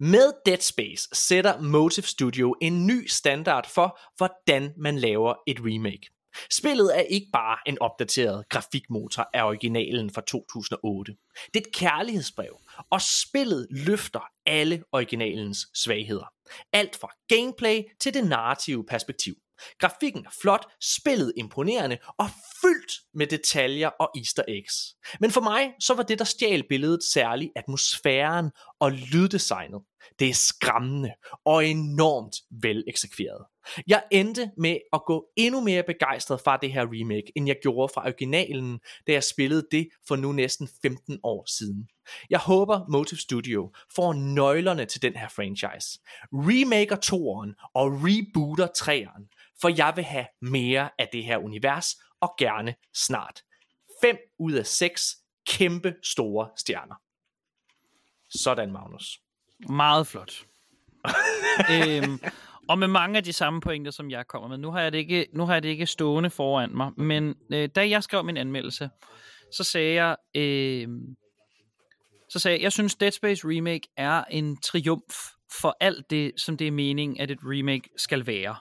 Med Dead Space sætter Motive Studio en ny standard for, hvordan man laver et remake. Spillet er ikke bare en opdateret grafikmotor af originalen fra 2008. Det er et kærlighedsbrev, og spillet løfter alle originalens svagheder. Alt fra gameplay til det narrative perspektiv. Grafikken er flot, spillet imponerende og fyldt med detaljer og easter eggs. Men for mig så var det, der stjal billedet særligt atmosfæren og lyddesignet. Det er skræmmende og enormt vel eksekveret. Jeg endte med at gå endnu mere begejstret fra det her remake, end jeg gjorde fra originalen, da jeg spillede det for nu næsten 15 år siden. Jeg håber Motive Studio får nøglerne til den her franchise. Remaker 2'eren og rebooter 3'eren, for jeg vil have mere af det her univers, og gerne snart. 5 ud af 6 kæmpe store stjerner. Sådan, Magnus. Meget flot. øhm, og med mange af de samme pointer, som jeg kommer med. Nu har jeg det ikke, nu har jeg det ikke stående foran mig, men øh, da jeg skrev min anmeldelse, så sagde jeg, øh, så sagde jeg, jeg synes Dead Space Remake er en triumf for alt det, som det er meningen, at et remake skal være.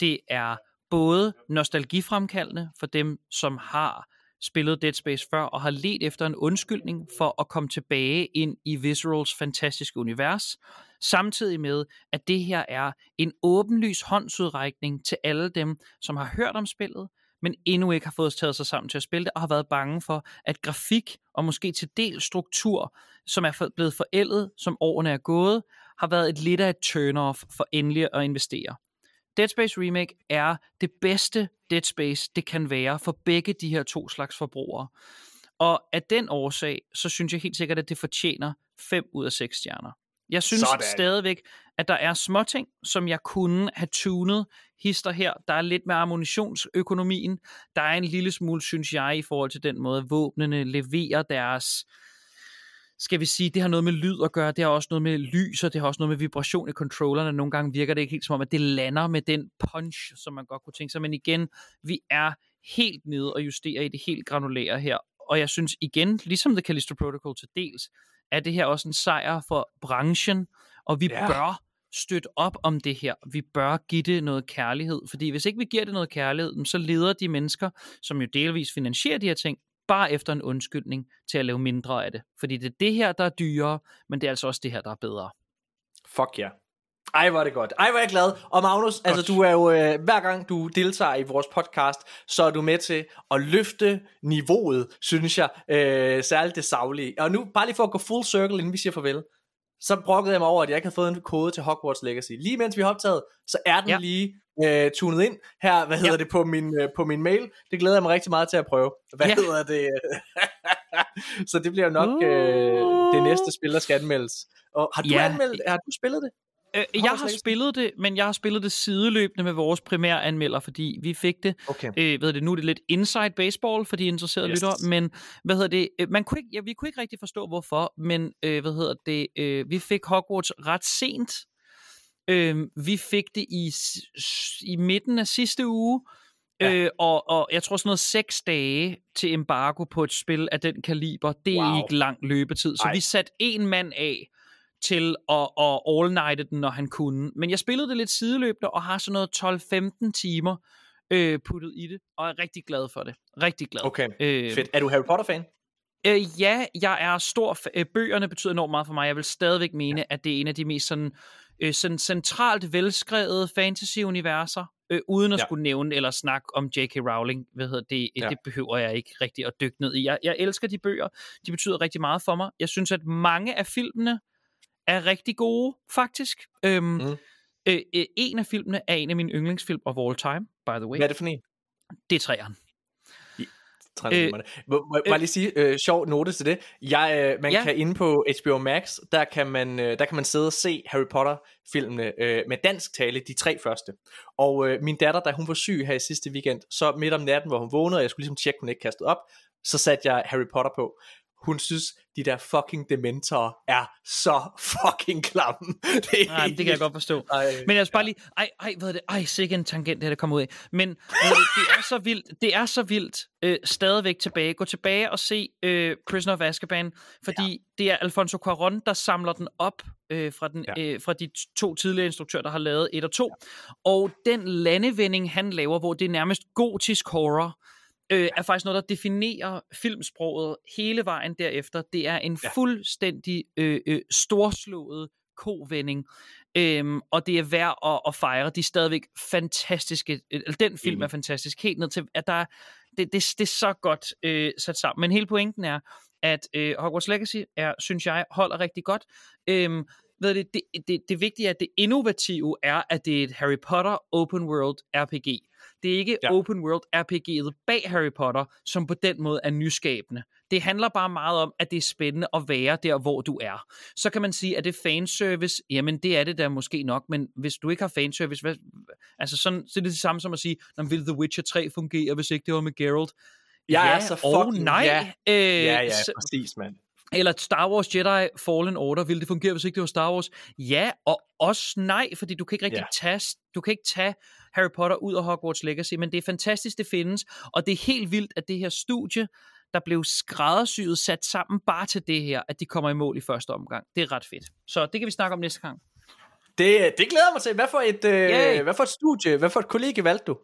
Det er både nostalgifremkaldende for dem, som har spillet Dead Space før og har let efter en undskyldning for at komme tilbage ind i Viscerals fantastiske univers, samtidig med, at det her er en åbenlys håndsudrækning til alle dem, som har hørt om spillet, men endnu ikke har fået taget sig sammen til at spille det, og har været bange for, at grafik og måske til del struktur, som er for- blevet forældet, som årene er gået, har været et lidt af et turn-off for endelig at investere. Dead Space Remake er det bedste Dead Space, det kan være for begge de her to slags forbrugere. Og af den årsag, så synes jeg helt sikkert, at det fortjener 5 ud af 6 stjerner. Jeg synes Sådan. Stadigvæk, at der er småting, som jeg kunne have tunet hister her. Der er lidt med ammunitionsøkonomien. Der er en lille smule, synes jeg, i forhold til den måde, våbnene leverer deres skal vi sige, det har noget med lyd at gøre, det har også noget med lys, og det har også noget med vibration i controllerne. Nogle gange virker det ikke helt som om, at det lander med den punch, som man godt kunne tænke sig. Men igen, vi er helt nede og justerer i det helt granulære her. Og jeg synes igen, ligesom The Callisto Protocol til dels, er det her også en sejr for branchen, og vi Ja. bør støtte op om det her. Vi bør give det noget kærlighed, fordi hvis ikke vi giver det noget kærlighed, så leder de mennesker, som jo delvis finansierer de her ting, bare efter en undskyldning til at lave mindre af det. Fordi det er det her, der er dyrere, men det er altså også det her, der er bedre. Fuck ja. Yeah. Ej, hvor er det godt. Ej, hvor er jeg glad. Og Magnus, godt. altså du er jo, øh, hver gang du deltager i vores podcast, så er du med til at løfte niveauet, synes jeg, øh, særligt det savlige. Og nu, bare lige for at gå full circle, inden vi siger farvel, så brokkede jeg mig over, at jeg ikke havde fået en kode til Hogwarts Legacy. Lige mens vi har optaget, så er den ja. Lige øh, tunet ind her, hvad hedder ja. det, på min, øh, på min mail. Det glæder jeg mig rigtig meget til at prøve. Hvad ja. Hedder det? så det bliver nok øh, det næste spil, der skal anmeldes. Og har du Ja. anmeldt, har du spillet det? Øh, jeg har spillet det, men jeg har spillet det sideløbende med vores primære anmelder, fordi vi fik det, Okay. øh, ved det, nu er det lidt inside baseball for de interesserede Yes. yes. lyttere, men hvad hedder det, øh, man kunne ikke, ja, vi kunne ikke rigtig forstå hvorfor, men øh, hvad hedder det, øh, vi fik Hogwarts ret sent. Øh, vi fik det i, i midten af sidste uge, Ja. Øh, og, og jeg tror sådan noget seks dage til embargo på et spil af den kaliber, det er Wow. ikke lang løbetid. Så Ej. vi satte en mand af til at, at all-nighte den, når han kunne. Men jeg spillede det lidt sideløbende, og har sådan noget 12-15 timer øh, puttet i det, og er rigtig glad for det. Rigtig glad. Okay, Øh, fedt. Er du Harry Potter-fan? Øh, ja, jeg er stor... F- øh, bøgerne betyder enormt meget for mig. Jeg vil stadigvæk mene, ja. at det er en af de mest sådan, øh, sådan centralt velskrevede fantasy-universer, øh, uden at Ja. skulle nævne eller snakke om J.K. Rowling. Hvad hedder det? Ja. Det behøver jeg ikke rigtig at dykke ned i. Jeg, jeg elsker de bøger. De betyder rigtig meget for mig. Jeg synes, at mange af filmene er rigtig gode, faktisk. Øhm, Mm. øh, øh, en af filmene er en af mine yndlingsfilm of all time, by the way. Hvad er det for en? Det er træeren. Transformerne. Øh, må, jeg bare lige sige, øh, sjov note til det. Jeg, øh, man ja. kan inde på HBO Max, der kan man, øh, der kan man sidde og se Harry Potter-filmene øh, med dansk tale, de tre første. Og øh, min datter, da hun var syg her i sidste weekend, så midt om natten, hvor hun vågnede, og jeg skulle ligesom tjekke, hun ikke kastede op, så satte jeg Harry Potter på. Hun synes, de der fucking dementorer er så fucking klamme. Det, er Nej, det kan jeg godt forstå. Ej, Men jeg skal bare lige, ej, ej, hvad er det? Ej, sikke en tangent, det her, der kommer ud af. Men du, det er så vildt, det er så vildt øh, stadigvæk tilbage. Gå tilbage og se øh, Prisoner of Azkaban, fordi ja. det er Alfonso Cuarón, der samler den op øh, fra, den, Ja. øh, fra de to tidligere instruktører, der har lavet et og to. Og den landevending, han laver, hvor det er nærmest gotisk horror, øh, er faktisk noget, der definerer filmsproget hele vejen derefter. Det er en Ja. fuldstændig øh, øh, storslået kovending, øhm, og det er værd at, at fejre. De er stadigvæk fantastiske. Eller den film er fantastisk. Helt ned til, at der er, det, det, det er så godt øh, sat sammen. Men hele pointen er, at øh, Hogwarts Legacy er, synes jeg, holder rigtig godt. Øhm, ved det, det, det, det vigtige er, at det innovative er, at det er et Harry Potter open world RPG. Det er ikke ja. Open world RPG'et bag Harry Potter, som på den måde er nyskabende. Det handler bare meget om, at det er spændende at være der, hvor du er. Så kan man sige, at det er fanservice. Jamen, det er det da måske nok, men hvis du ikke har fanservice, hvad, altså sådan, så er det det samme som at sige, "Nå, vil The Witcher 3 fungere, hvis ikke det var med Geralt? Jeg ja er så og fucking- nej. ja. Øh, Ja, ja, præcis, mand. eller Star Wars Jedi Fallen Order, ville det fungere, hvis ikke det var Star Wars? Ja, og også nej, fordi du kan ikke rigtig Ja. tage, du kan ikke tage Harry Potter ud af Hogwarts Legacy, men det er fantastisk, det findes, og det er helt vildt, at det her studie, der blev skræddersyet sat sammen bare til det her, at de kommer i mål i første omgang. Det er ret fedt. Så det kan vi snakke om næste gang. Det, det glæder mig til. Hvad for et, øh, hvad for et studie, hvad for et kollega valgte du?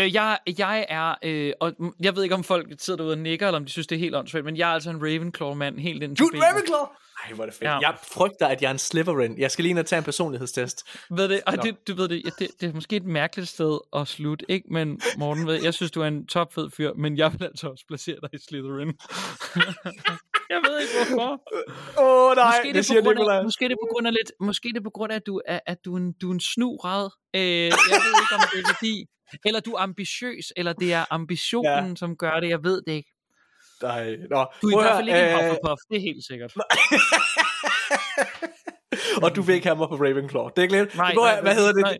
Øh, jeg, jeg er, øh, og jeg ved ikke, om folk sidder derude og nikker, eller om de synes, det er helt åndssvagt, men jeg er altså en Ravenclaw-mand helt ind til Du er. Ravenclaw! Ej, hvor er det fedt. Ja. Jeg frygter, at jeg er en Slytherin. Jeg skal lige ind og tage en personlighedstest. Ved det, og det, du ved det, ja, det, det er måske et mærkeligt sted at slutte, ikke? Men Morten, ved, jeg synes, du er en topfed fyr, men jeg vil altså også placere dig i Slytherin. jeg ved ikke hvorfor. Åh oh, nej, Måske det, det, siger er på grund Nikolaj. af, måske det på grund af lidt, måske det på grund af, at du er, at du er en, du er en snugrad. Øh, jeg ved ikke, om det er fordi, eller du er ambitiøs, eller det er ambitionen, ja. som gør det, jeg ved det ikke. Nej, nå. Du er i hvert fald ikke en øh, Hufflepuff, det er helt sikkert. Og du vil ikke have mig på Ravenclaw. Det er glædeligt. Nej, nej, hvad hedder det? Nej.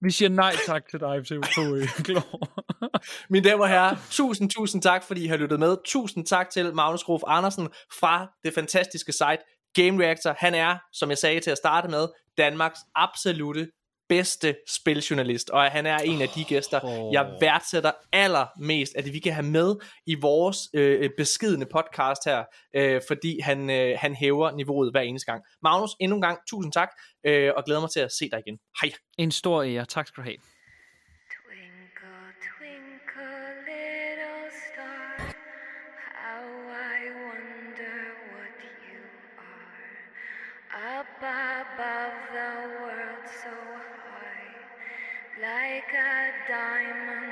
Vi siger nej tak til dig til øh, Glor. Mine damer og herrer, tusind, tusind tak, fordi I har lyttet med. Tusind tak til Magnus Grof Andersen fra det fantastiske site Game Reactor. Han er, som jeg sagde til at starte med, Danmarks absolute bedste spiljournalist, og han er en af de gæster, Åh. jeg værdsætter allermest, at vi kan have med i vores øh, beskidende podcast her, øh, fordi han, øh, han hæver niveauet hver eneste gang. Magnus, endnu en gang, tusind tak, øh, og glæder mig til at se dig igen. Hej. En stor ære. Tak skal du have. Like a diamond